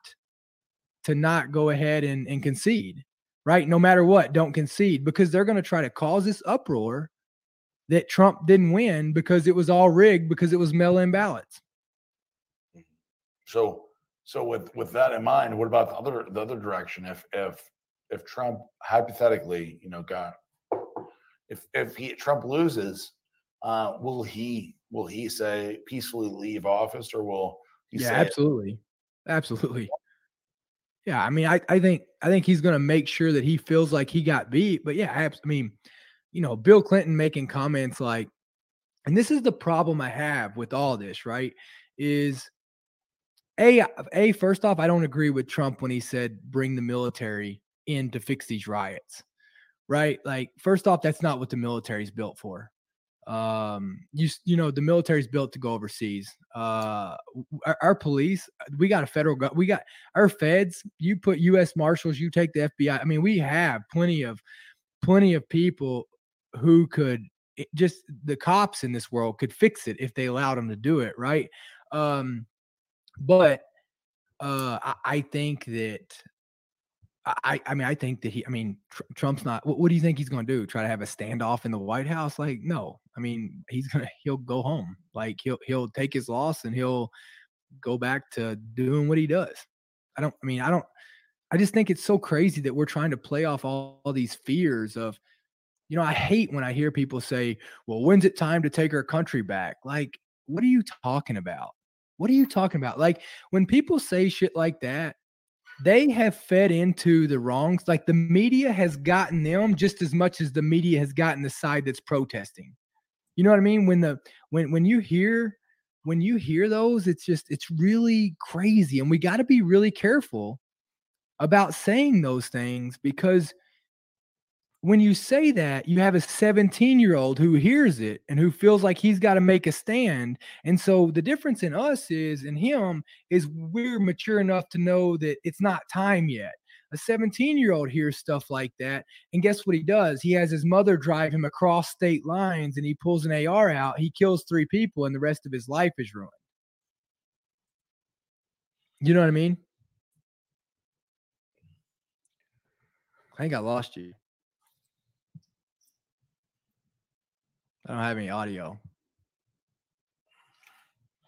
to not go ahead and, and concede. Right. No matter what, don't concede because they're going to try to cause this uproar that Trump didn't win because it was all rigged because it was mail in ballots. Mm-hmm. So, so with with that in mind, what about the other the other direction? If if if Trump hypothetically, you know, got if if he Trump loses, uh, will he will he say peacefully leave office or will he yeah, absolutely. Absolutely. Yeah, I mean, I, I think I think he's going to make sure that he feels like he got beat. But yeah, I, I mean, you know, Bill Clinton making comments like, and this is the problem I have with all this, right? Is a a first off, I don't agree with Trump when he said bring the military in to fix these riots. Right? Like first off, that's not what the military is built for. Um, you you know the military is built to go overseas. Uh, our, our, police, we got a federal, we got our feds. You put U.S. Marshals, you take the FBI. I mean, we have plenty of plenty of people who could eh, just the cops in this world could fix it if they allowed them to do it. Right? Um, but uh, I, I think that I, I mean, I think that he, I mean, tr- Trump's not, what, what, do you think he's going to do? Try to have a standoff in the White House? Like, no, I mean, he's going to, he'll go home. Like he'll, he'll take his loss and he'll go back to doing what he does. I don't, I mean, I don't, I just think it's so crazy that we're trying to play off all, all these fears of, you know, I hate when I hear people say, well, when's it time to take our country back? Like, what are you talking about? What are you talking about? Like when people say shit like that, they have fed into the wrongs. Like the media has gotten them just as much as the media has gotten the side that's protesting. You know what I mean? When the when when you hear when you hear those, it's just it's really crazy. And we got to be really careful about saying those things because when you say that, you have a 17 year old who hears it and who feels like he's got to make a stand. And so the difference in us is, in him, is we're mature enough to know that it's not time yet. A 17 year old hears stuff like that. And guess what he does? He has his mother drive him across state lines and he pulls an AR out. He kills three people and the rest of his life is ruined. You know what I mean? I think I lost you. I don't have any audio.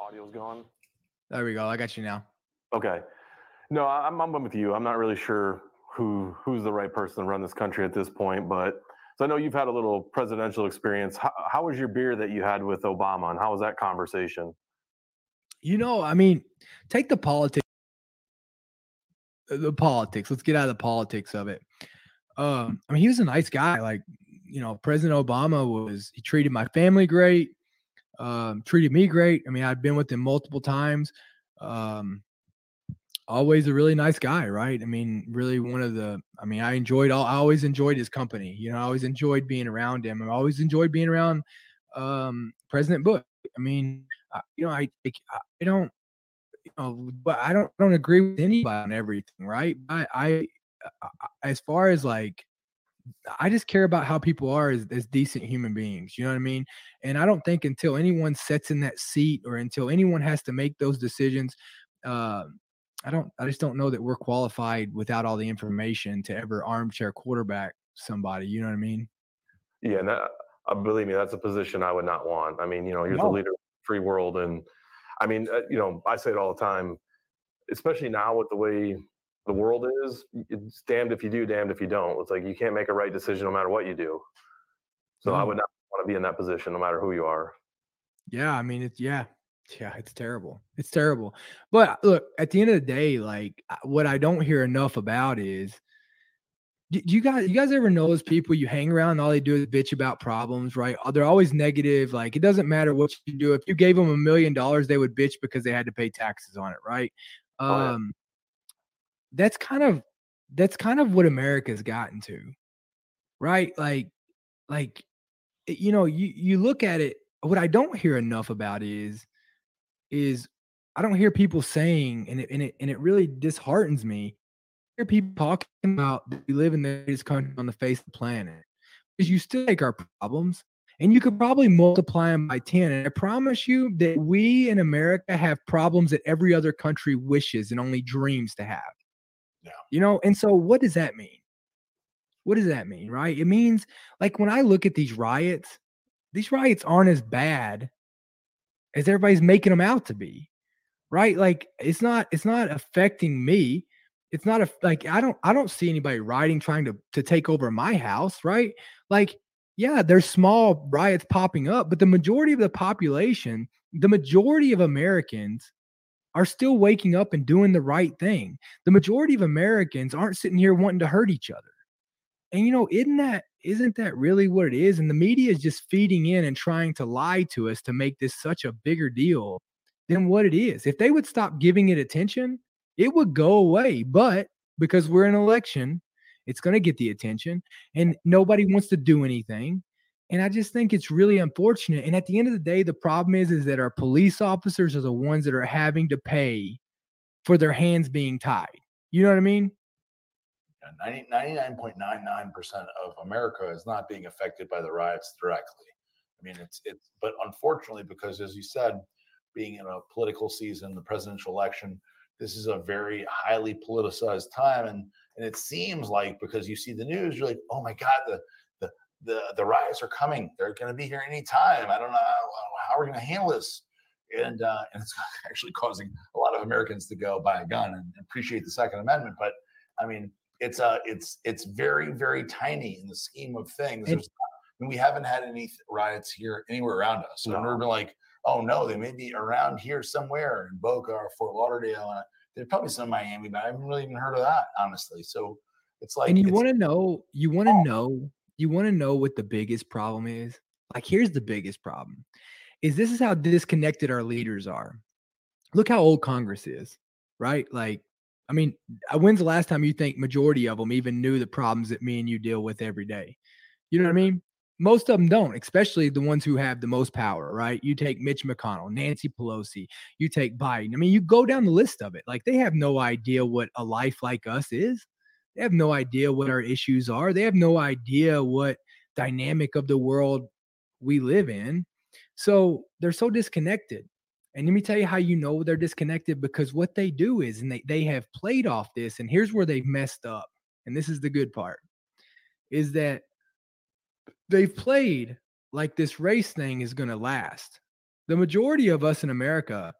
Audio's gone. There we go. I got you now. Okay. No, I'm I'm with you. I'm not really sure who who's the right person to run this country at this point, but so I know you've had a little presidential experience. How, how was your beer that you had with Obama, and how was that conversation? You know, I mean, take the politics the politics. Let's get out of the politics of it. Um, I mean, he was a nice guy. Like, you know, President Obama was he treated my family great, um, treated me great. I mean, I'd been with him multiple times. Um, always a really nice guy, right? I mean, really one of the. I mean, I enjoyed all. I always enjoyed his company. You know, I always enjoyed being around him. I always enjoyed being around um, President Bush. I mean, I, you know, I I don't you know, but I don't don't agree with anybody on everything, right? I, I as far as like I just care about how people are as, as decent human beings. You know what I mean? And I don't think until anyone sets in that seat or until anyone has to make those decisions, uh, I don't. I just don't know that we're qualified without all the information to ever armchair quarterback somebody. You know what I mean? Yeah, and that, uh, believe me, that's a position I would not want. I mean, you know, you're no. the leader of the free world, and I mean, uh, you know, I say it all the time, especially now with the way the world is. It's damned if you do, damned if you don't. It's like you can't make a right decision no matter what you do. So mm. I would not want to be in that position, no matter who you are. Yeah, I mean, it's yeah, yeah, it's terrible. It's terrible. But look, at the end of the day, like what I don't hear enough about is do you guys you guys ever know those people you hang around and all they do is bitch about problems right they're always negative like it doesn't matter what you do if you gave them a million dollars they would bitch because they had to pay taxes on it right oh, um that's kind of that's kind of what america's gotten to right? Like like eh, you know you you look at it what i don't hear enough about is is i don't hear people saying and it and it, and it really disheartens me hear people talking about we live in the greatest country on the face of the planet because you still take our problems and you could probably multiply them by 10 and i promise you that we in america have problems that every other country wishes and only dreams to have you know and so what does that mean? What does that mean right? It means like when i look at these riots these riots aren't as bad as everybody's making them out to be right? Like it's not it's not affecting me. It's not a like I don't I don't see anybody rioting trying to to take over my house, right? Like, yeah, there's small riots popping up, but the majority of the population, the majority of Americans are still waking up and doing the right thing. The majority of Americans aren't sitting here wanting to hurt each other. And you know, isn't that isn't that really what it is? And the media is just feeding in and trying to lie to us to make this such a bigger deal than what it is. If they would stop giving it attention, it would go away. But because we're in an election, it's going to get the attention and nobody wants to do anything. And I just think it's really unfortunate. And at the end of the day, the problem is, is that our police officers are the ones that are having to pay for their hands being tied. You know what I mean? 99.99% of America is not being affected by the riots directly. I mean, it's it's but unfortunately, because as you said, being in a political season, the presidential election, this is a very highly politicized time and and it seems like because you see the news you're like oh my god the the the, riots are coming they're going to be here anytime i don't know how, how we're going to handle this and uh, and it's actually causing a lot of americans to go buy a gun and appreciate the second amendment but i mean it's uh it's it's very very tiny in the scheme of things not, I we haven't had any riots here anywhere around us so no. we're like oh no, they may be around here somewhere in Boca or Fort Lauderdale. And there's probably some in Miami, but I haven't really even heard of that, honestly. So it's like, and you want to know, you want to oh. know, you want to know what the biggest problem is. Like, here's the biggest problem: is this is how disconnected our leaders are. Look how old Congress is, right? Like, I mean, uh, when's the last time you think majority of them even knew the problems that me and you deal with every day? You know what I mean? most of them don't, especially the ones who have the most power, right? You take Mitch McConnell, Nancy Pelosi, you take Biden. I mean, you go down the list of it. Like they have no idea what a life like us is. They have no idea what our issues are. They have no idea what dynamic of the world we live in. So they're so disconnected. And let me tell you how you know they're disconnected because what they do is, and they, they have played off this, and here's where they've messed up. And this is the good part is that they've played like this race thing is going to last. The majority of us in America,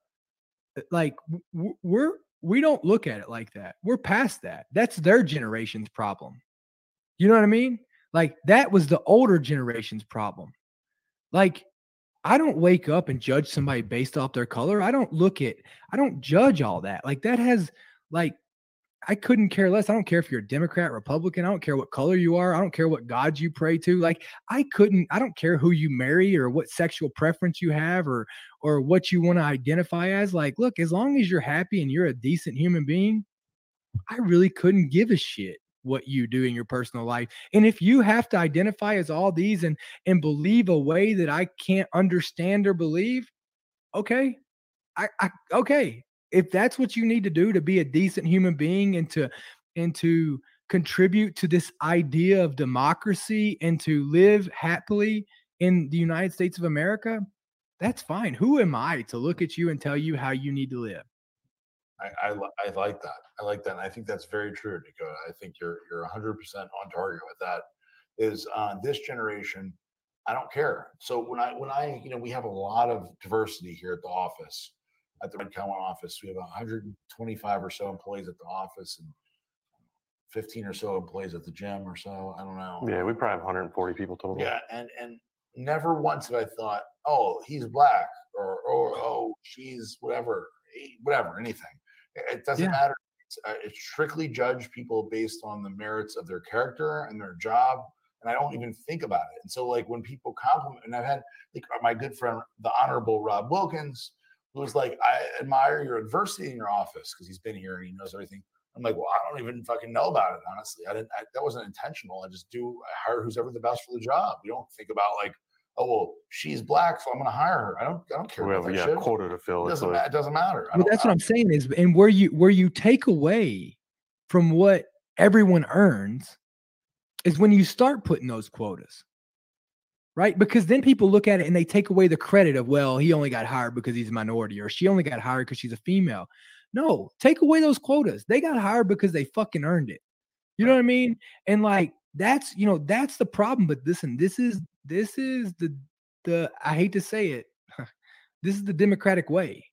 like we're we don't look at it like that. We're past that. That's their generation's problem. You know what I mean? Like that was the older generation's problem. Like I don't wake up and judge somebody based off their color. I don't look at, I don't judge all that. Like that has, like, I couldn't care less. I don't care if you're a Democrat, Republican. I don't care what color you are. I don't care what God you pray to. Like I couldn't, I don't care who you marry or what sexual preference you have or or what you want to identify as. Like, look, as long as you're happy and you're a decent human being, I really couldn't give a shit what you do in your personal life. And if you have to identify as all these and and believe a way that I can't understand or believe, okay. I, I okay. If that's what you need to do to be a decent human being and to and to contribute to this idea of democracy and to live happily in the United States of America, that's fine. Who am I to look at you and tell you how you need to live? I, I, I like that. I like that. And I think that's very true, Dakota. I think you're you're 100% on target with that. Is uh, this generation? I don't care. So when I when I you know we have a lot of diversity here at the office, at the RedCon1 office, we have 125 or so employees at the office and 15 or so employees at the gym or so. I don't know. Yeah, we probably have 140 people total. Yeah, and and never once have I thought, oh, he's black or or oh, she's whatever, whatever, anything. It doesn't yeah. matter. It's, uh, it's strictly judge people based on the merits of their character and their job. And I don't even think about it. And so, like, when people compliment, and I've had like my good friend, the Honorable Rob Wilkins, who was like, I admire your adversity in your office because he's been here and he knows everything. I'm like, well, I don't even fucking know about it, honestly. I didn't, I, that wasn't intentional. I just do, I hire who's ever the best for the job. We don't think about like, oh well, she's black, so I'm going to hire her. I don't, I don't care. Well, yeah, quota to fill. It doesn't, it doesn't matter. Well, that's what I'm saying is, and where you where you take away from what everyone earns is when you start putting those quotas. Right. Because then people look at it and they take away the credit of, well, he only got hired because he's a minority or she only got hired because she's a female. No, take away those quotas. They got hired because they fucking earned it. You know what I mean? And like that's you know that's the problem. But listen, this is this is the the I hate to say it, this is the democratic way.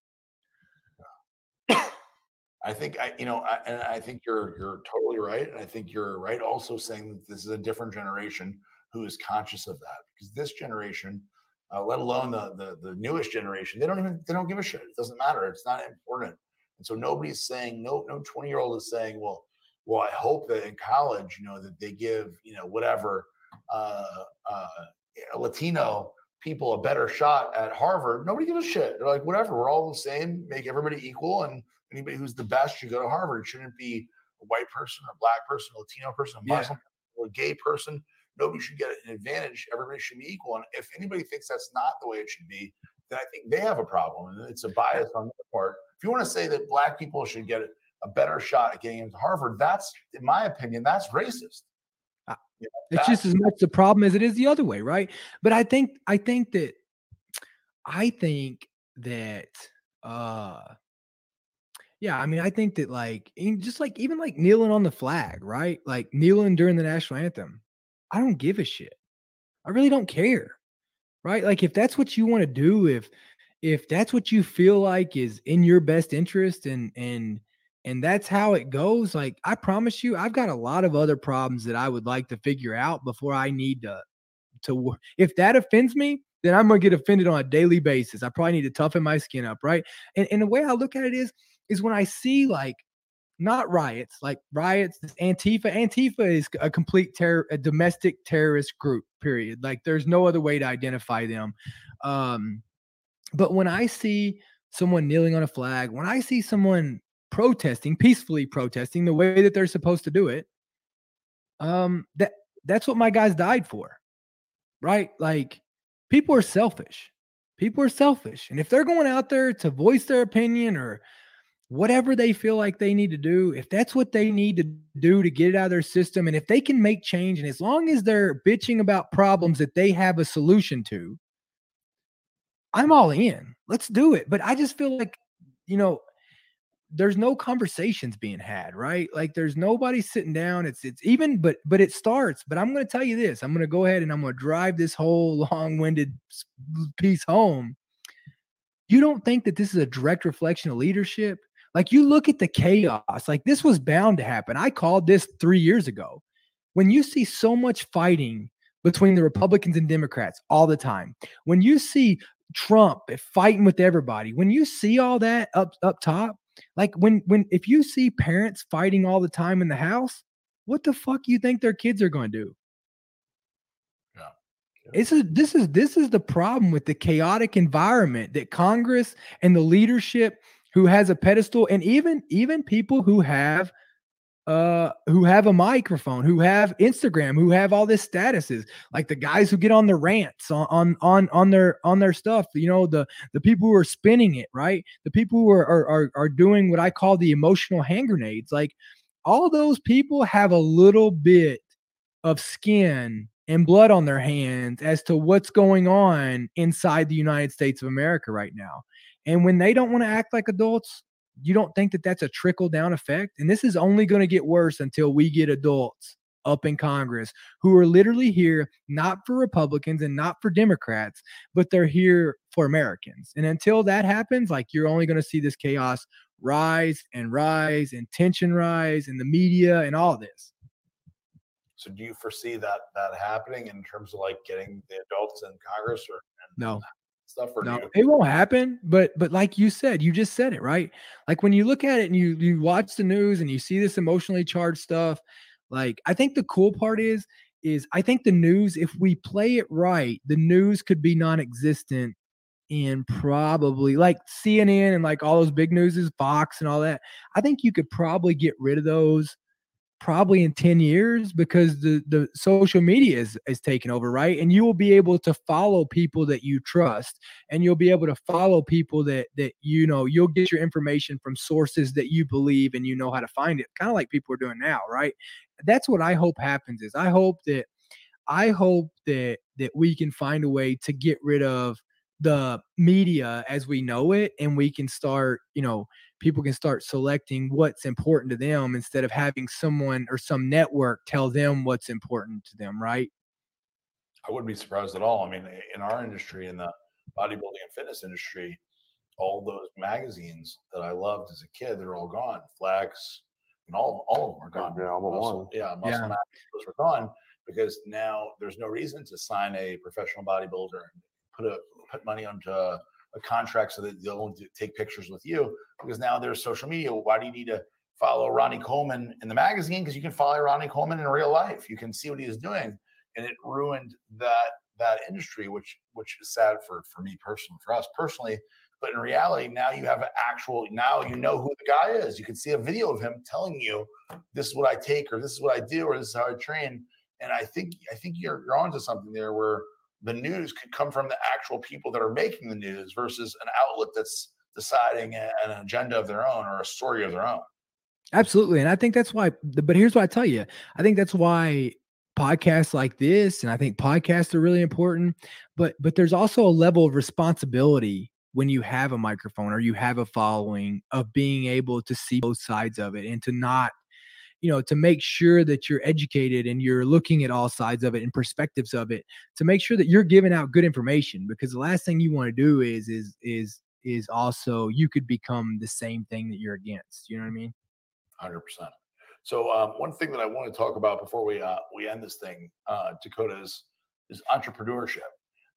I think I, you know, I, and I think you're you're totally right, and I think you're right also saying that this is a different generation who is conscious of that because this generation, uh, let alone the, the the newest generation, they don't even they don't give a shit. It doesn't matter. It's not important, and so nobody's saying no no twenty year old is saying, well, well, I hope that in college, you know, that they give you know whatever uh, uh, Latino people a better shot at Harvard, nobody gives a shit. They're like, whatever, we're all the same, make everybody equal, and anybody who's the best should go to Harvard. It shouldn't be a white person, a black person, a Latino person, a Muslim, yeah. a gay person. Nobody should get an advantage. Everybody should be equal. And if anybody thinks that's not the way it should be, then I think they have a problem. And it's a bias on their part. If you want to say that black people should get a better shot at getting into Harvard, that's, in my opinion, that's racist. It's just as much the problem as it is the other way, right? But I think I think that I think that uh yeah, I mean, I think that like just like even like kneeling on the flag, right? Like kneeling during the national anthem. I don't give a shit. I really don't care. Right? Like if that's what you want to do, if if that's what you feel like is in your best interest and and and that's how it goes like i promise you i've got a lot of other problems that i would like to figure out before i need to to if that offends me then i'm to get offended on a daily basis i probably need to toughen my skin up right and, and the way i look at it is is when i see like not riots like riots antifa antifa is a complete terror a domestic terrorist group period like there's no other way to identify them um but when i see someone kneeling on a flag when i see someone protesting, peacefully protesting the way that they're supposed to do it. Um, that that's what my guys died for. Right? Like people are selfish. People are selfish. And if they're going out there to voice their opinion or whatever they feel like they need to do, if that's what they need to do to get it out of their system, and if they can make change, and as long as they're bitching about problems that they have a solution to, I'm all in. Let's do it. But I just feel like, you know, there's no conversations being had, right? Like there's nobody sitting down. It's it's even, but but it starts. But I'm going to tell you this. I'm going to go ahead and I'm going to drive this whole long-winded piece home. You don't think that this is a direct reflection of leadership? Like you look at the chaos. Like this was bound to happen. I called this three years ago. When you see so much fighting between the Republicans and Democrats all the time, when you see Trump fighting with everybody. When you see all that up up top, like when when if you see parents fighting all the time in the house, what the fuck you think their kids are going to do? Yeah. It's a, this is this is the problem with the chaotic environment that Congress and the leadership who has a pedestal and even even people who have uh who have a microphone who have instagram who have all this statuses like the guys who get on the rants on on on, on their on their stuff you know the the people who are spinning it right? The people who are are are, are doing what i call the emotional hand grenades. Like all those people have a little bit of skin and blood on their hands as to what's going on inside the united states of america right now and when they don't want to act like adults you don't think that that's a trickle down effect? And this is only going to get worse until we get adults up in Congress who are literally here not for Republicans and not for Democrats, but they're here for Americans. And until that happens, like you're only going to see this chaos rise and rise and tension rise in the media and all this. So do you foresee that that happening in terms of like getting the adults in Congress or no stuff or no, it won't happen. But but like you said, you just said it right. Like when you look at it and you you watch the news and you see this emotionally charged stuff, like I think the cool part is is I think the news, if we play it right, the news could be non-existent in probably like CNN and like all those big newses, Fox and all that. I think you could probably get rid of those probably in 10 years because the the social media is is taken over right? And you will be able to follow people that you trust and you'll be able to follow people that that you know you'll get your information from sources that you believe and you know how to find it kind of like people are doing now right? That's what i hope happens is i hope that i hope that that we can find a way to get rid of the media as we know it and we can start you know people can start selecting what's important to them instead of having someone or some network tell them what's important to them, right? I wouldn't be surprised at all. I mean, in our industry, in the bodybuilding and fitness industry, all those magazines that I loved as a kid, they're all gone. Flex and all, all of them are gone. Yeah, all but muscle, one. Yeah, muscle Yeah. Mass, those were gone because now there's no reason to sign a professional bodybuilder and put a put money onto a, a contract so that they'll take pictures with you because now there's social media. Why do you need to follow Ronnie Coleman in the magazine? Because you can follow Ronnie Coleman in real life. You can see what he is doing, and it ruined that that industry, which which is sad for for me personally, for us personally. But in reality, now you have an actual. Now you know who the guy is. You can see a video of him telling you, "This is what I take," or "This is what I do," or "This is how I train." And I think I think you're you're onto something there, where the news could come from the actual people that are making the news versus an outlet that's deciding an agenda of their own or a story of their own. Absolutely. And I think that's why, but here's what I tell you I think that's why podcasts like this, and I think podcasts are really important, but, but there's also a level of responsibility when you have a microphone or you have a following of being able to see both sides of it and to not you know to make sure that you're educated and you're looking at all sides of it and perspectives of it to make sure that you're giving out good information because the last thing you want to do is is is is also you could become the same thing that you're against you know what i mean Hundred percent. So um, one thing that I want to talk about before we uh, we end this thing, uh, Dakota, is is entrepreneurship.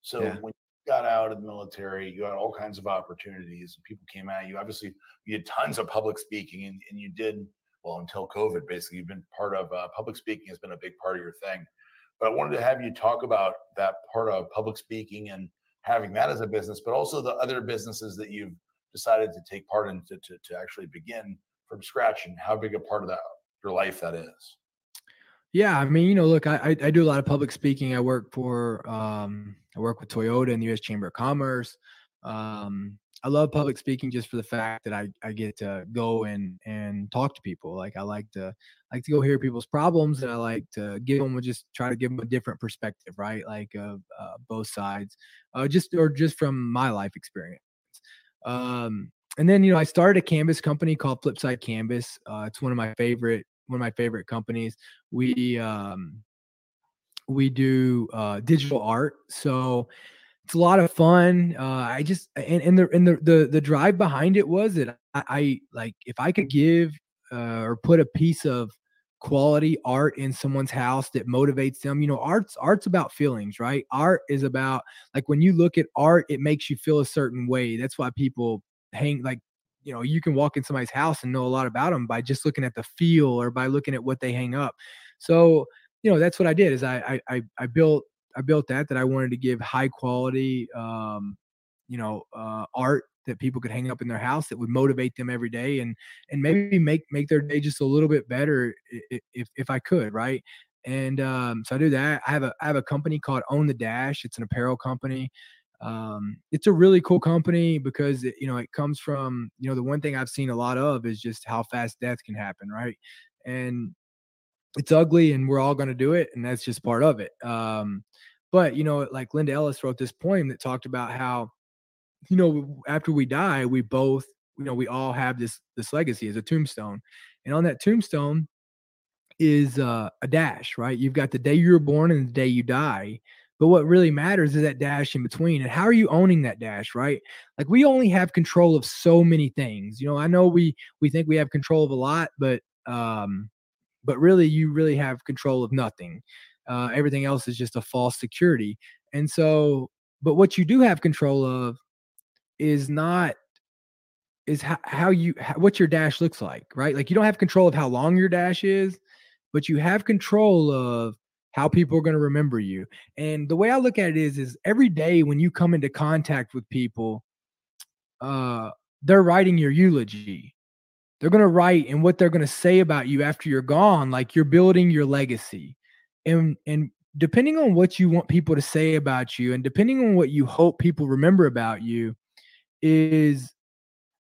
So Yeah. when you got out of the military, you had all kinds of opportunities. People came at you. Obviously, you did tons of public speaking, and, and you did well until COVID. Basically, you've been part of uh, public speaking has been a big part of your thing. But I wanted to have you talk about that part of public speaking and having that as a business, but also the other businesses that you've decided to take part in to, to, to actually begin from scratch and how big a part of that your life that is. Yeah, I mean, you know, look, I, I do a lot of public speaking. I work for um I work with Toyota and the U.S. Chamber of Commerce. Um, I love public speaking just for the fact that I I get to go and and talk to people. Like I like to like to go hear people's problems and I like to give them just try to give them a different perspective, right? Like of uh, both sides, uh, just or just from my life experience. Um, and then you know I started a canvas company called Flipside Canvas. Uh, it's one of my favorite one of my favorite companies. We um, we do uh, digital art, so it's a lot of fun. Uh, I just and, and the and the, the the drive behind it was that I, I like if I could give uh, or put a piece of quality art in someone's house that motivates them. You know, art's art's about feelings, right? Art is about like when you look at art, it makes you feel a certain way. That's why people hang like you know, you can walk in somebody's house and know a lot about them by just looking at the feel or by looking at what they hang up. So, you know, that's what I did is I I I built I built that that I wanted to give high quality um, you know, uh, art that people could hang up in their house that would motivate them every day and and maybe make make their day just a little bit better if if I could, right? And um, so I do that. I have a I have a company called Own the Dash. It's an apparel company. Um, it's a really cool company because it, you know it comes from you know the one thing I've seen a lot of is just how fast death can happen, right? And it's ugly, and we're all going to do it, and that's just part of it. Um, but you know, like Linda Ellis wrote this poem that talked about how you know, after we die, we both, you know, we all have this this legacy as a tombstone. And on that tombstone is uh, a dash, right? You've got the day you were born and the day you die. But what really matters is that dash in between. And how are you owning that dash, right? Like we only have control of so many things. You know, I know we we think we have control of a lot, but um, but really you really have control of nothing. Uh, everything else is just a false security. And so, but what you do have control of is not is how, how you how, what your dash looks like, right? Like you don't have control of how long your dash is, but you have control of how people are going to remember you. And the way I look at it is is every day when you come into contact with people, uh they're writing your eulogy. They're going to write and what they're going to say about you after you're gone, like you're building your legacy. And and depending on what you want people to say about you and depending on what you hope people remember about you, is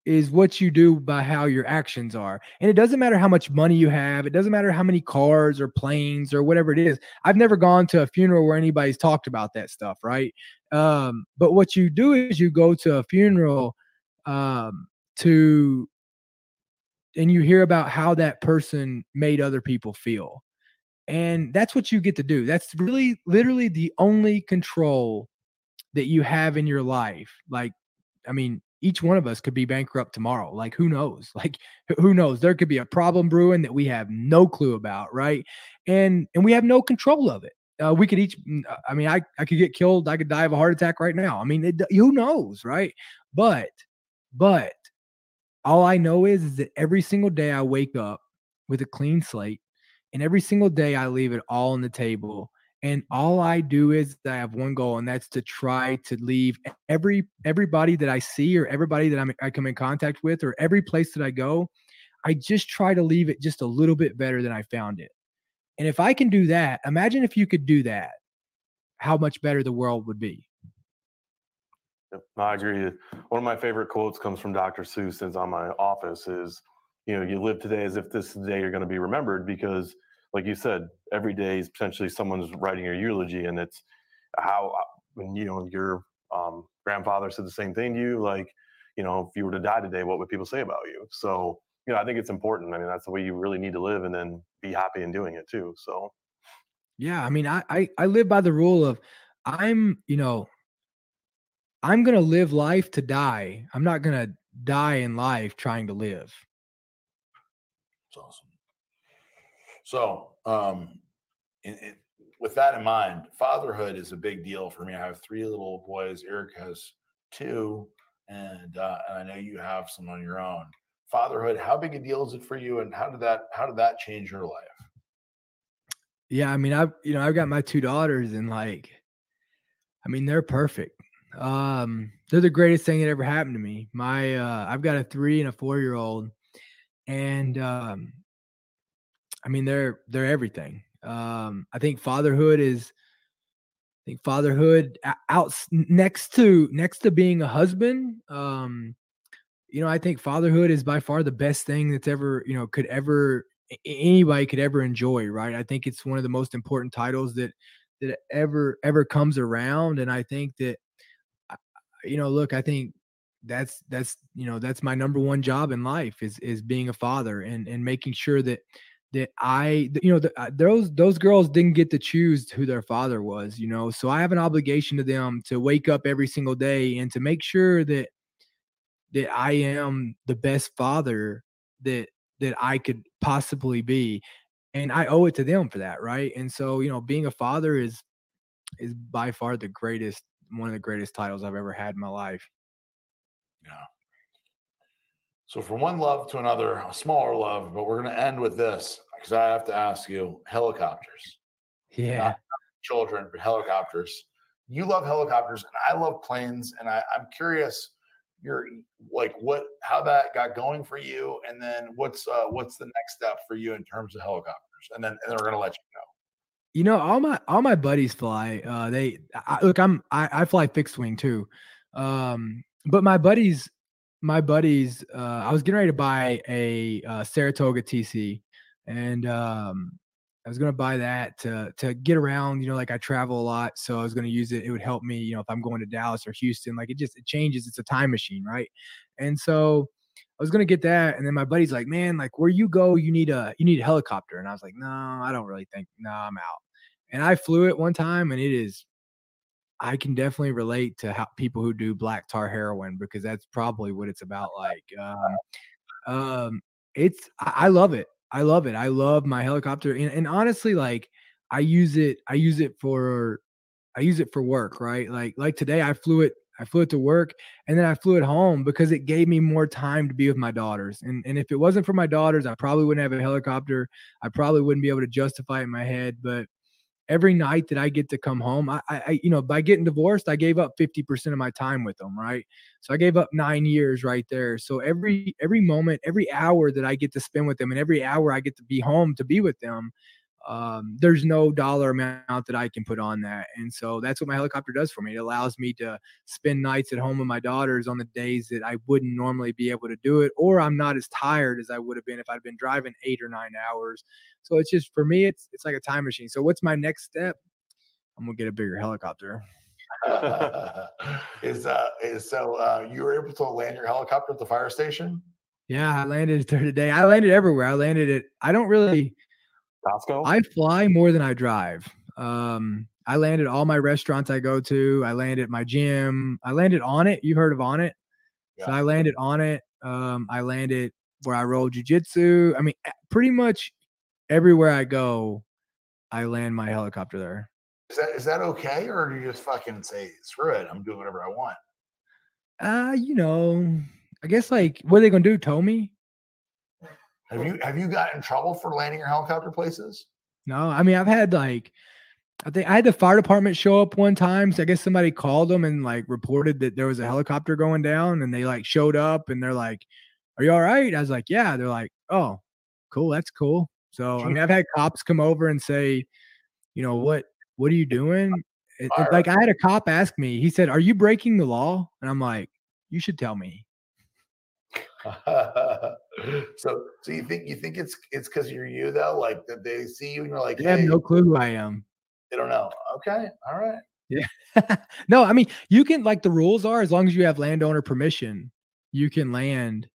is what you do by how your actions are. And it doesn't matter how much money you have, it doesn't matter how many cars or planes or whatever it is. I've never gone to a funeral where anybody's talked about that stuff, right? Um, but what you do is you go to a funeral um, to and you hear about how that person made other people feel. And that's what you get to do. That's really literally the only control that you have in your life. Like I mean, each one of us could be bankrupt tomorrow. Like, who knows? Like, who knows? There could be a problem brewing that we have no clue about, right? And and we have no control of it. Uh, we could each. Mm, I mean, I I could get killed. I could die of a heart attack right now. I mean, it, who knows, right? But but all I know is is that every single day I wake up with a clean slate, and every single day I leave it all on the table and all I do is I have one goal, and that's to try to leave every everybody that I see or everybody that I'm, I come in contact with or every place that I go. I just try to leave it just a little bit better than I found it. And if I can do that, imagine if you could do that, how much better the world would be. Yep, I agree. One of my favorite quotes comes from Dr. Seuss. Is on my office. Is you know, you live today as if this is the day you're going to be remembered because like you said, every day is potentially someone's writing your eulogy, and it's how uh, when you know your um, grandfather said the same thing to you, like you know, if you were to die today, what would people say about you? So you know, I think it's important. I mean, that's the way you really need to live, and then be happy in doing it too. So yeah, I mean, I I, I live by the rule of I'm you know I'm gonna live life to die. I'm not gonna die in life trying to live. It's awesome. So, um, with that in mind, fatherhood is a big deal for me. I have three little boys. Eric has two, and, uh, and I know you have some on your own. Fatherhood, how big a deal is it for you, and how did that how did that change your life? Yeah, I mean, I've you know I've got my two daughters, and like, I mean, they're perfect. Um, they're the greatest thing that ever happened to me. My uh, I've got a three and a four year old, and um, I mean, they're they're everything. Um, I think fatherhood is. I think fatherhood out next to next to being a husband. Um, you know, I think fatherhood is by far the best thing that's ever you know could ever anybody could ever enjoy. Right? I think it's one of the most important titles that that ever ever comes around, and I think that you know, look, I think that's that's you know that's my number one job in life is is being a father and and making sure that that I, you know, the, uh, those those girls didn't get to choose who their father was, you know. So I have an obligation to them to wake up every single day and to make sure that that I am the best father that that I could possibly be. and I owe it to them for that, right? And so, you know, being a father is is by far the greatest one of the greatest titles I've ever had in my life. Yeah. So from one love to another, a smaller love, but we're going to end with this because I have to ask you helicopters. Yeah. Not children, but helicopters. You love helicopters and I love planes. And I, I'm curious, you're like what how that got going for you, and then what's uh what's the next step for you in terms of helicopters? And then and then we're gonna let you go. You know, all my all my buddies fly. Uh, they I, look. I'm I, I fly fixed wing too, um, but my buddies, my buddies. Uh, I was getting ready to buy a, uh Saratoga TC, and um, I was gonna buy that to to get around. You know, like I travel a lot, so I was gonna use it. It would help me. You know, if I'm going to Dallas or Houston, like it just it changes. It's a time machine, right? And so I was gonna get that, and then my buddy's like, "Man, like where you go, you need a you need a helicopter." And I was like, "No, I don't really think. No, I'm out." And I flew it one time, and it is. I can definitely relate to how people who do black tar heroin because that's probably what it's about. Like, um, um it's I, love it. I love it. I love my helicopter, and, and honestly, like I use it. I use it for I use it for work, right? Like like today, I flew it. I flew it to work, and then I flew it home because it gave me more time to be with my daughters. And and if it wasn't for my daughters, I probably wouldn't have a helicopter. I probably wouldn't be able to justify it in my head. But every night that I get to come home, I, I, you know, by getting divorced, I gave up 50% of my time with them, right? So I gave up nine years right there. So every, every moment, every hour that I get to spend with them and every hour I get to be home to be with them, um, there's no dollar amount that I can put on that. And so that's what my helicopter does for me. It allows me to spend nights at home with my daughters on the days that I wouldn't normally be able to do it, or I'm not as tired as I would have been if I'd been driving eight or nine hours. So it's just for me, it's it's like a time machine. So what's my next step? I'm gonna get a bigger helicopter. is uh is so uh you were able to land your helicopter at the fire station? Yeah, I landed there today. I landed everywhere. I landed it. I don't really Costco. I fly more than I drive. Um, I landed all my restaurants I go to. I landed my gym. I landed on it. You heard of Onnit? Yeah. So I landed Onnit. Um, I landed where I roll jujitsu. I mean, pretty much everywhere I go, I land my helicopter there. Is that is that okay, or do you just fucking say screw it? I'm doing whatever I want. Uh, you know, I guess like what are they gonna do? Tow me? Have you have you got in trouble for landing your helicopter places? No, I mean I've had like I think I had the fire department show up one time. So I guess somebody called them and like reported that there was a helicopter going down, and they like showed up and they're like, "Are you all right?" I was like, "Yeah." They're like, "Oh, cool, that's cool." So I mean, I've had cops come over and say, "You know what? What are you doing?" It, it, like I had a cop ask me. He said, "Are you breaking the law?" And I'm like, "You should tell me." so, so you think you think it's it's because you're you though? Like that they see you and you're like, they have no clue who I am. They don't know. Okay, all right. Yeah. no, I mean you can like the rules are as long as you have landowner permission, you can land.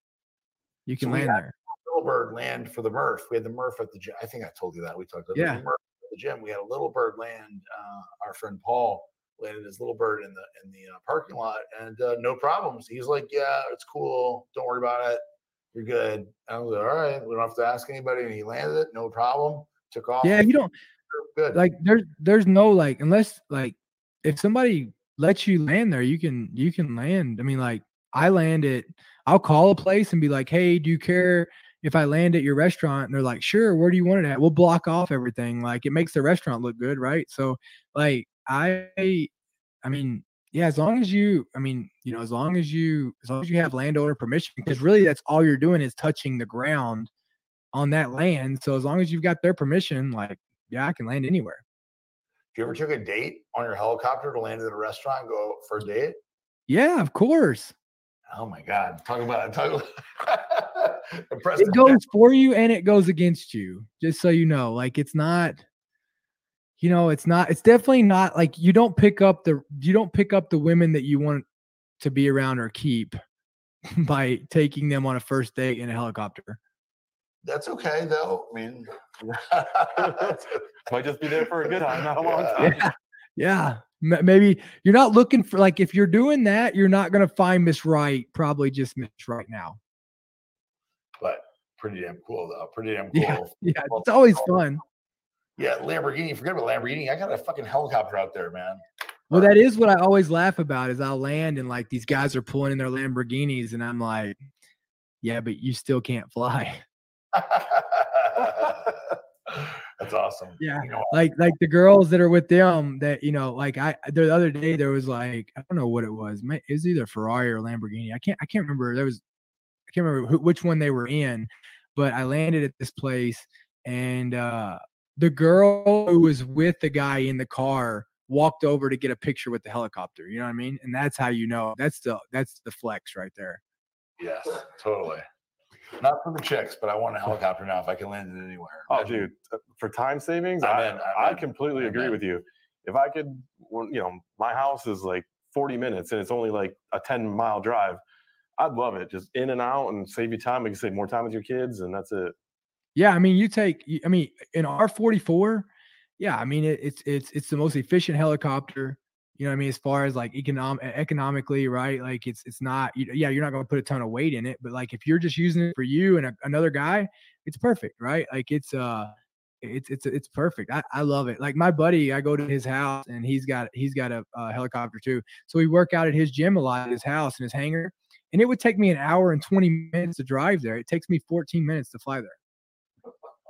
You can So land there. Little bird land for the Murph. We had the Murph at the gym. I think I told you that. We talked about Yeah. the Murph at the gym. We had a little bird land. Uh, our friend Paul landed his little bird in the in the uh, parking lot, and uh, no problems. He's like, "Yeah, it's cool. Don't worry about it. You're good." I was like, "All right, we don't have to ask anybody." And he landed it, no problem. Took off. Yeah, you don't good. like there's there's no like unless like if somebody lets you land there, you can you can land. I mean, like I land it, I'll call a place and be like, hey, do you care if I land at your restaurant? And they're like, sure, where do you want it at? We'll block off everything. Like it makes the restaurant look good, right? So like I I mean, yeah, as long as you, I mean, you know, as long as you as long as you have landowner permission, because really that's all you're doing is touching the ground on that land. So as long as you've got their permission, like yeah, I can land anywhere. If you ever took a date on your helicopter to land at a restaurant and go for a date? Yeah, of course. Oh my God. Talk about it. Talk about impressive. It goes for you and it goes against you. Just so you know, like it's not you know, it's not it's definitely not like you don't pick up the you don't pick up the women that you want to be around or keep by taking them on a first date in a helicopter. That's okay though. I mean, Might just be there for a good time, not a long Yeah. time. Yeah. Yeah. M- Maybe you're not looking for like if you're doing that, you're not going to find Miss Right, probably just Miss Right now. but pretty damn cool though. Pretty damn cool. Yeah, Well, it's always fun. Yeah, Lamborghini. Forget about Lamborghini. I got a fucking helicopter out there, man. Well, that is what I always laugh about is I'll land and like these guys are pulling in their Lamborghinis and I'm like, yeah, but you still can't fly. That's awesome. Yeah. You know, Like like the girls that are with them that you know, like I the other day there was like I don't know what it was. It was either Ferrari or Lamborghini. I can't I can't remember. There was I can't remember who, which one they were in, but I landed at this place and uh the girl who was with the guy in the car walked over to get a picture with the helicopter. You know what I mean? And that's how you know. That's the that's the flex right there. yes, totally. Not for the chicks, but I want a helicopter now if I can land it anywhere. Oh, Imagine- dude, uh, for time savings, I'm I, in, I'm I completely I'm agree in. with you. If I could, well, you know, my house is like 40 minutes and it's only like a 10 mile drive. I'd love it. Just in and out and save you time. Like you save more time with your kids, and that's it. Yeah, I mean, you take. I mean, in R forty four, yeah, I mean, it, it's it's it's the most efficient helicopter. You know what I mean? As far as like economic economically, right? Like it's it's not. Yeah, you're not going to put a ton of weight in it, but like if you're just using it for you and a, another guy, it's perfect, right? Like it's uh, it's it's it's perfect. I, I love it. Like my buddy, I go to his house and he's got he's got a, uh helicopter too. So we work out at his gym a lot, at his house and his hangar, and it would take me an hour and twenty minutes to drive there. It takes me fourteen minutes to fly there.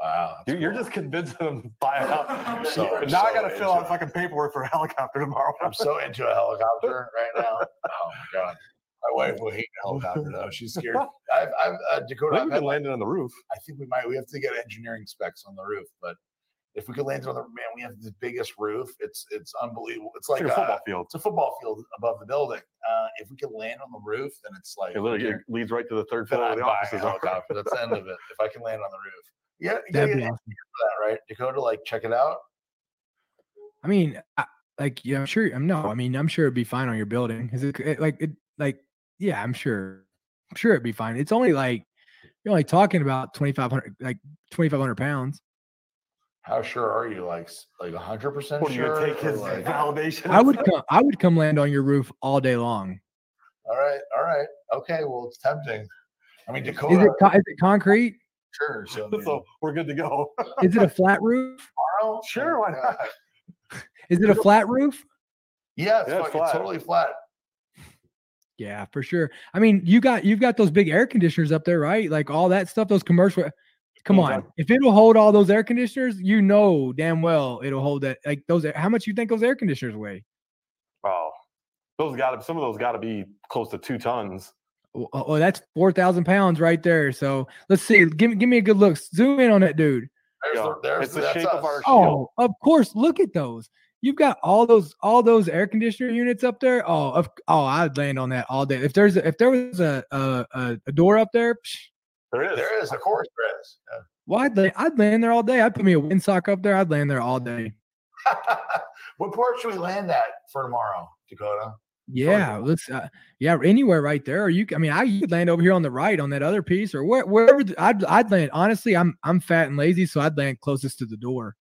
Wow. You're, you're cool. just convincing them to buy a house. So- I'm now I got to fill out fucking paperwork for a helicopter tomorrow. I'm so into a helicopter right now. Oh my god. My wife will hate a helicopter though. She's scared. I've, I've uh, I Dakota. think I've we had, can land it on the roof. I think we might. We have to get engineering specs on the roof, but if we could land it on the man, we have the biggest roof. It's it's unbelievable. It's like It's like a uh, football field. it's a football field above the building. Uh, if we could land on the roof, then it's like It literally it leads right to the third floor of the buy offices. helicopter. That's the end of it. If I can land on the roof, yeah, you gotta That'd get be an awesome. engineer for that, right? Dakota, like check it out. I mean, I, like, yeah, I'm sure. I'm no. I mean, I'm sure it'd be fine on your building. Is it it- like it? Like, yeah, I'm sure. I'm sure it'd be fine. It's only like you're only talking about 2,500, like 2,500 pounds. How sure are you? Like s- like hundred percent What are you sure? take his like- validation? I would come. I would come land on your roof all day long. all right, all right, okay. Well, it's tempting. I mean, Dakota, it co- is it concrete? Sure. So, I mean, so we're good to go. Is it a flat roof? tomorrow, Sure, oh, why not? Is it a flat roof? Yeah, it's, Yeah, it's fucking flat. totally flat. Yeah, for sure. I mean, you got you've got those big air conditioners up there, right? Like all that stuff, those commercial. Come on, if it'll hold all those air conditioners, you know damn well it'll hold that. Like those, how much you think those air conditioners weigh? Oh, those got to some of those got to be close to two tons. Oh, oh, oh, that's four thousand pounds right there. So let's see. Give me give me a good look. Zoom in on that dude. There's the, there's it's the that's shape of us. our- Oh, of course. Look at those. You've got all those all those air conditioner units up there. Oh, of, oh, I'd land on that all day. If there's a, if there was a a, a, a door up there, psh, There is. There is, of course, there is. well, I'd land, I'd land there all day. I'd put me a windsock up there. I'd land there all day. What port should we land at for tomorrow, Dakota? Yeah, let's. Uh, yeah, anywhere right there. Or you, I mean, I could land over here on the right on that other piece, or where, wherever. the- I'd I'd land. Honestly, I'm I'm fat and lazy, so I'd land closest to the door.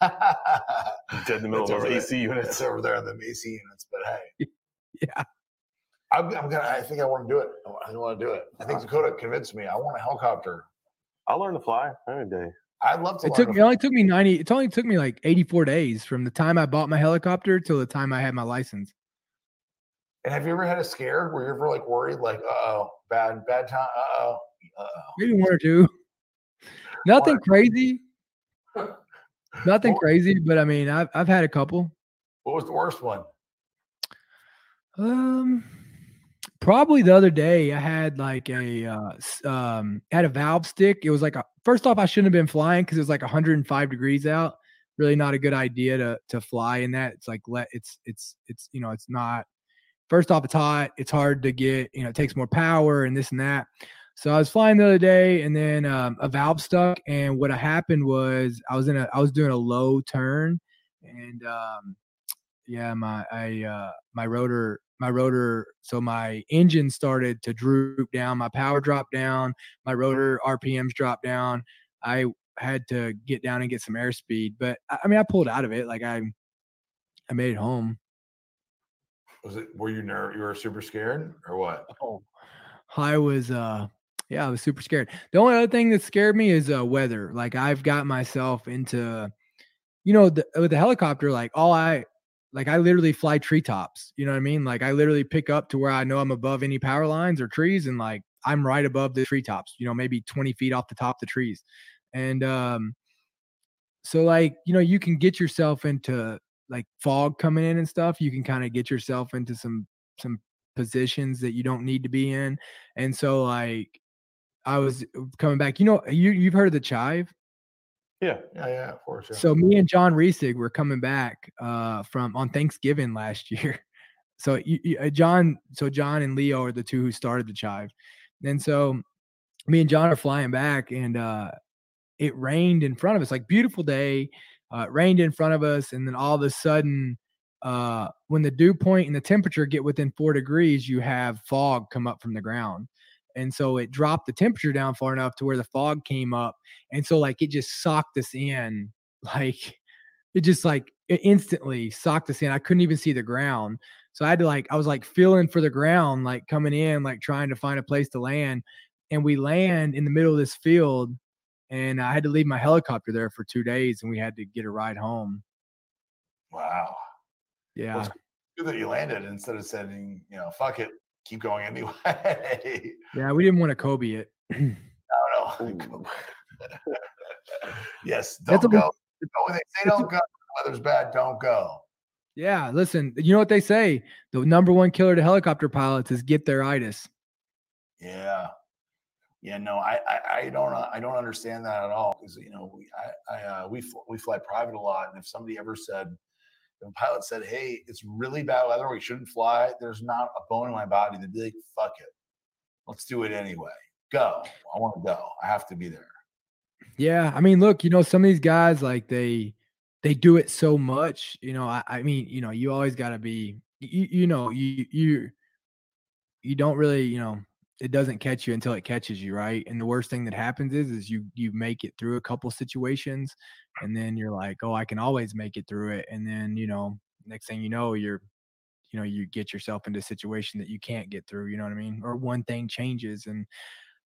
Dead in the middle of over those there. AC units. over there in the AC units, but hey, Yeah. I'm, I'm gonna. I think I want to do it. I want to do it. I think Dakota convinced me. I want a helicopter. I'll learn to fly any day. I'd love to. It learn took to me. It only took me ninety. It only took me like eighty four days from the time I bought my helicopter till the time I had my license. And have you ever had a scare where you're ever like worried, like, uh oh, bad, bad time, uh oh, uh oh? Maybe one or two. Nothing crazy. Nothing crazy, but I mean, I've I've had a couple. What was the worst one? Um, probably the other day I had like a uh, um had a valve stick. It was like a first off I shouldn't have been flying because it was like 105 degrees out. Really not a good idea to to fly in that. It's like let it's it's it's you know it's not. First off, it's hot. It's hard to get. You know, it takes more power and this and that. So I was flying the other day, and then um, a valve stuck. And what happened was I was in a I was doing a low turn, and um, yeah, my I uh, my rotor my rotor so my engine started to droop down, my power dropped down, my rotor RPMs dropped down. I had to get down and get some airspeed, but I, I mean I pulled out of it. Like I I made it home. Was it? Were you nerve? You were super scared, or what? Oh, I was uh Yeah, I was super scared. The only other thing that scared me is uh, weather. Like I've got myself into, you know, the, with the helicopter. Like all I, like I literally fly treetops. You know what I mean? Like I literally pick up to where I know I'm above any power lines or trees, and like I'm right above the treetops. You know, maybe 20 feet off the top of the trees, and um, so like you know you can get yourself into like fog coming in and stuff. You can kind of get yourself into some some positions that you don't need to be in, and so like I was uh, coming back. You know, you you've heard of the chive. Yeah. Yeah, yeah, of course. Yeah. So me and John Resig were coming back uh, from on Thanksgiving last year. So you, you, uh, John, so John and Leo are the two who started the chive, and so me and John are flying back, and uh, it rained in front of us, like beautiful day. Uh, it rained in front of us, and then all of a sudden, uh, when the dew point and the temperature get within four degrees, you have fog come up from the ground. And so it dropped the temperature down far enough to where the fog came up and so like it just socked us in like it just like it instantly socked us in i couldn't even see the ground. So i had to like i was like feeling for the ground like coming in like trying to find a place to land and we land in the middle of this field and i had to leave my helicopter there for two days and we had to get a ride home wow. yeah Well, good that you landed instead of saying, you know, fuck it, keep going anyway. yeah we didn't want to kobe it oh, I don't know. yes, don't go. They say don't go, the weather's bad, don't go. yeah listen you know what they say the number one killer to helicopter pilots is get-there-itis Yeah. Yeah, no, I, I, I don't, uh, I don't understand that at all. Because you know, we, I, I, uh, we, fl- we fly private a lot, and if somebody ever said, a pilot said, "Hey, it's really bad weather, we shouldn't fly," there's not a bone in my body to be like, "Fuck it, let's do it anyway." Go, I want to go. I have to be there. Yeah, I mean, look, you know, some of these guys like they they do it so much. You know, I, I mean, you know, you always got to be, you, you know, you you you don't really, you know, it doesn't catch you until it catches you, right? And the worst thing that happens is is you you make it through a couple situations, and then you're like, oh, I can always make it through it, and then you know, next thing you know, you're you know you get yourself into a situation that you can't get through you know what i mean or one thing changes and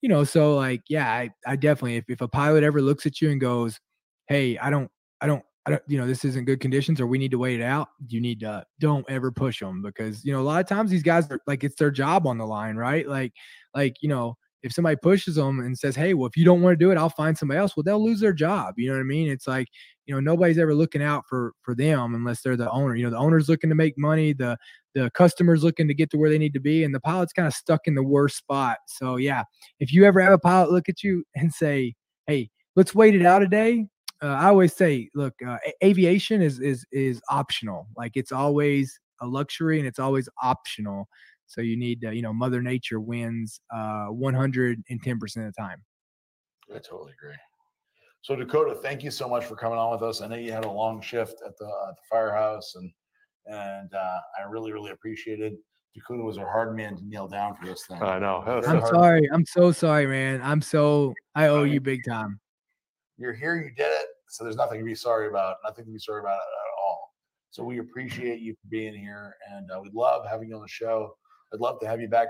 you know so like yeah i, I definitely if, if a pilot ever looks at you and goes hey i don't i don't i don't you know this isn't good conditions or we need to wait it out you need to don't ever push them because you know a lot of times these guys are like it's their job on the line right? Like like you know if somebody pushes them and says hey well if you don't want to do it i'll find somebody else well they'll lose their job you know what i mean? It's like you know nobody's ever looking out for for them unless they're the owner you know the owner's looking to make money the the customer's looking to get to where they need to be and the pilot's kind of stuck in the worst spot. So yeah if you ever have a pilot look at you and say hey let's wait it out a day uh, i always say look uh, a- aviation is is is optional like it's always a luxury and it's always optional so you need to, you know mother nature wins uh 110% of the time I totally agree. So Dakota, thank you so much for coming on with us. I know you had a long shift at the, at the firehouse, and and uh, I really really appreciated. Dakota was a hard man to nail down for this thing. I know. That was Very i'm hard. sorry i'm so sorry man i'm so i owe you big time You're here, you did it. So there's nothing to be sorry about. Nothing to be sorry about at all. So we appreciate you for being here, and uh, we love having you on the show. I'd love to have you back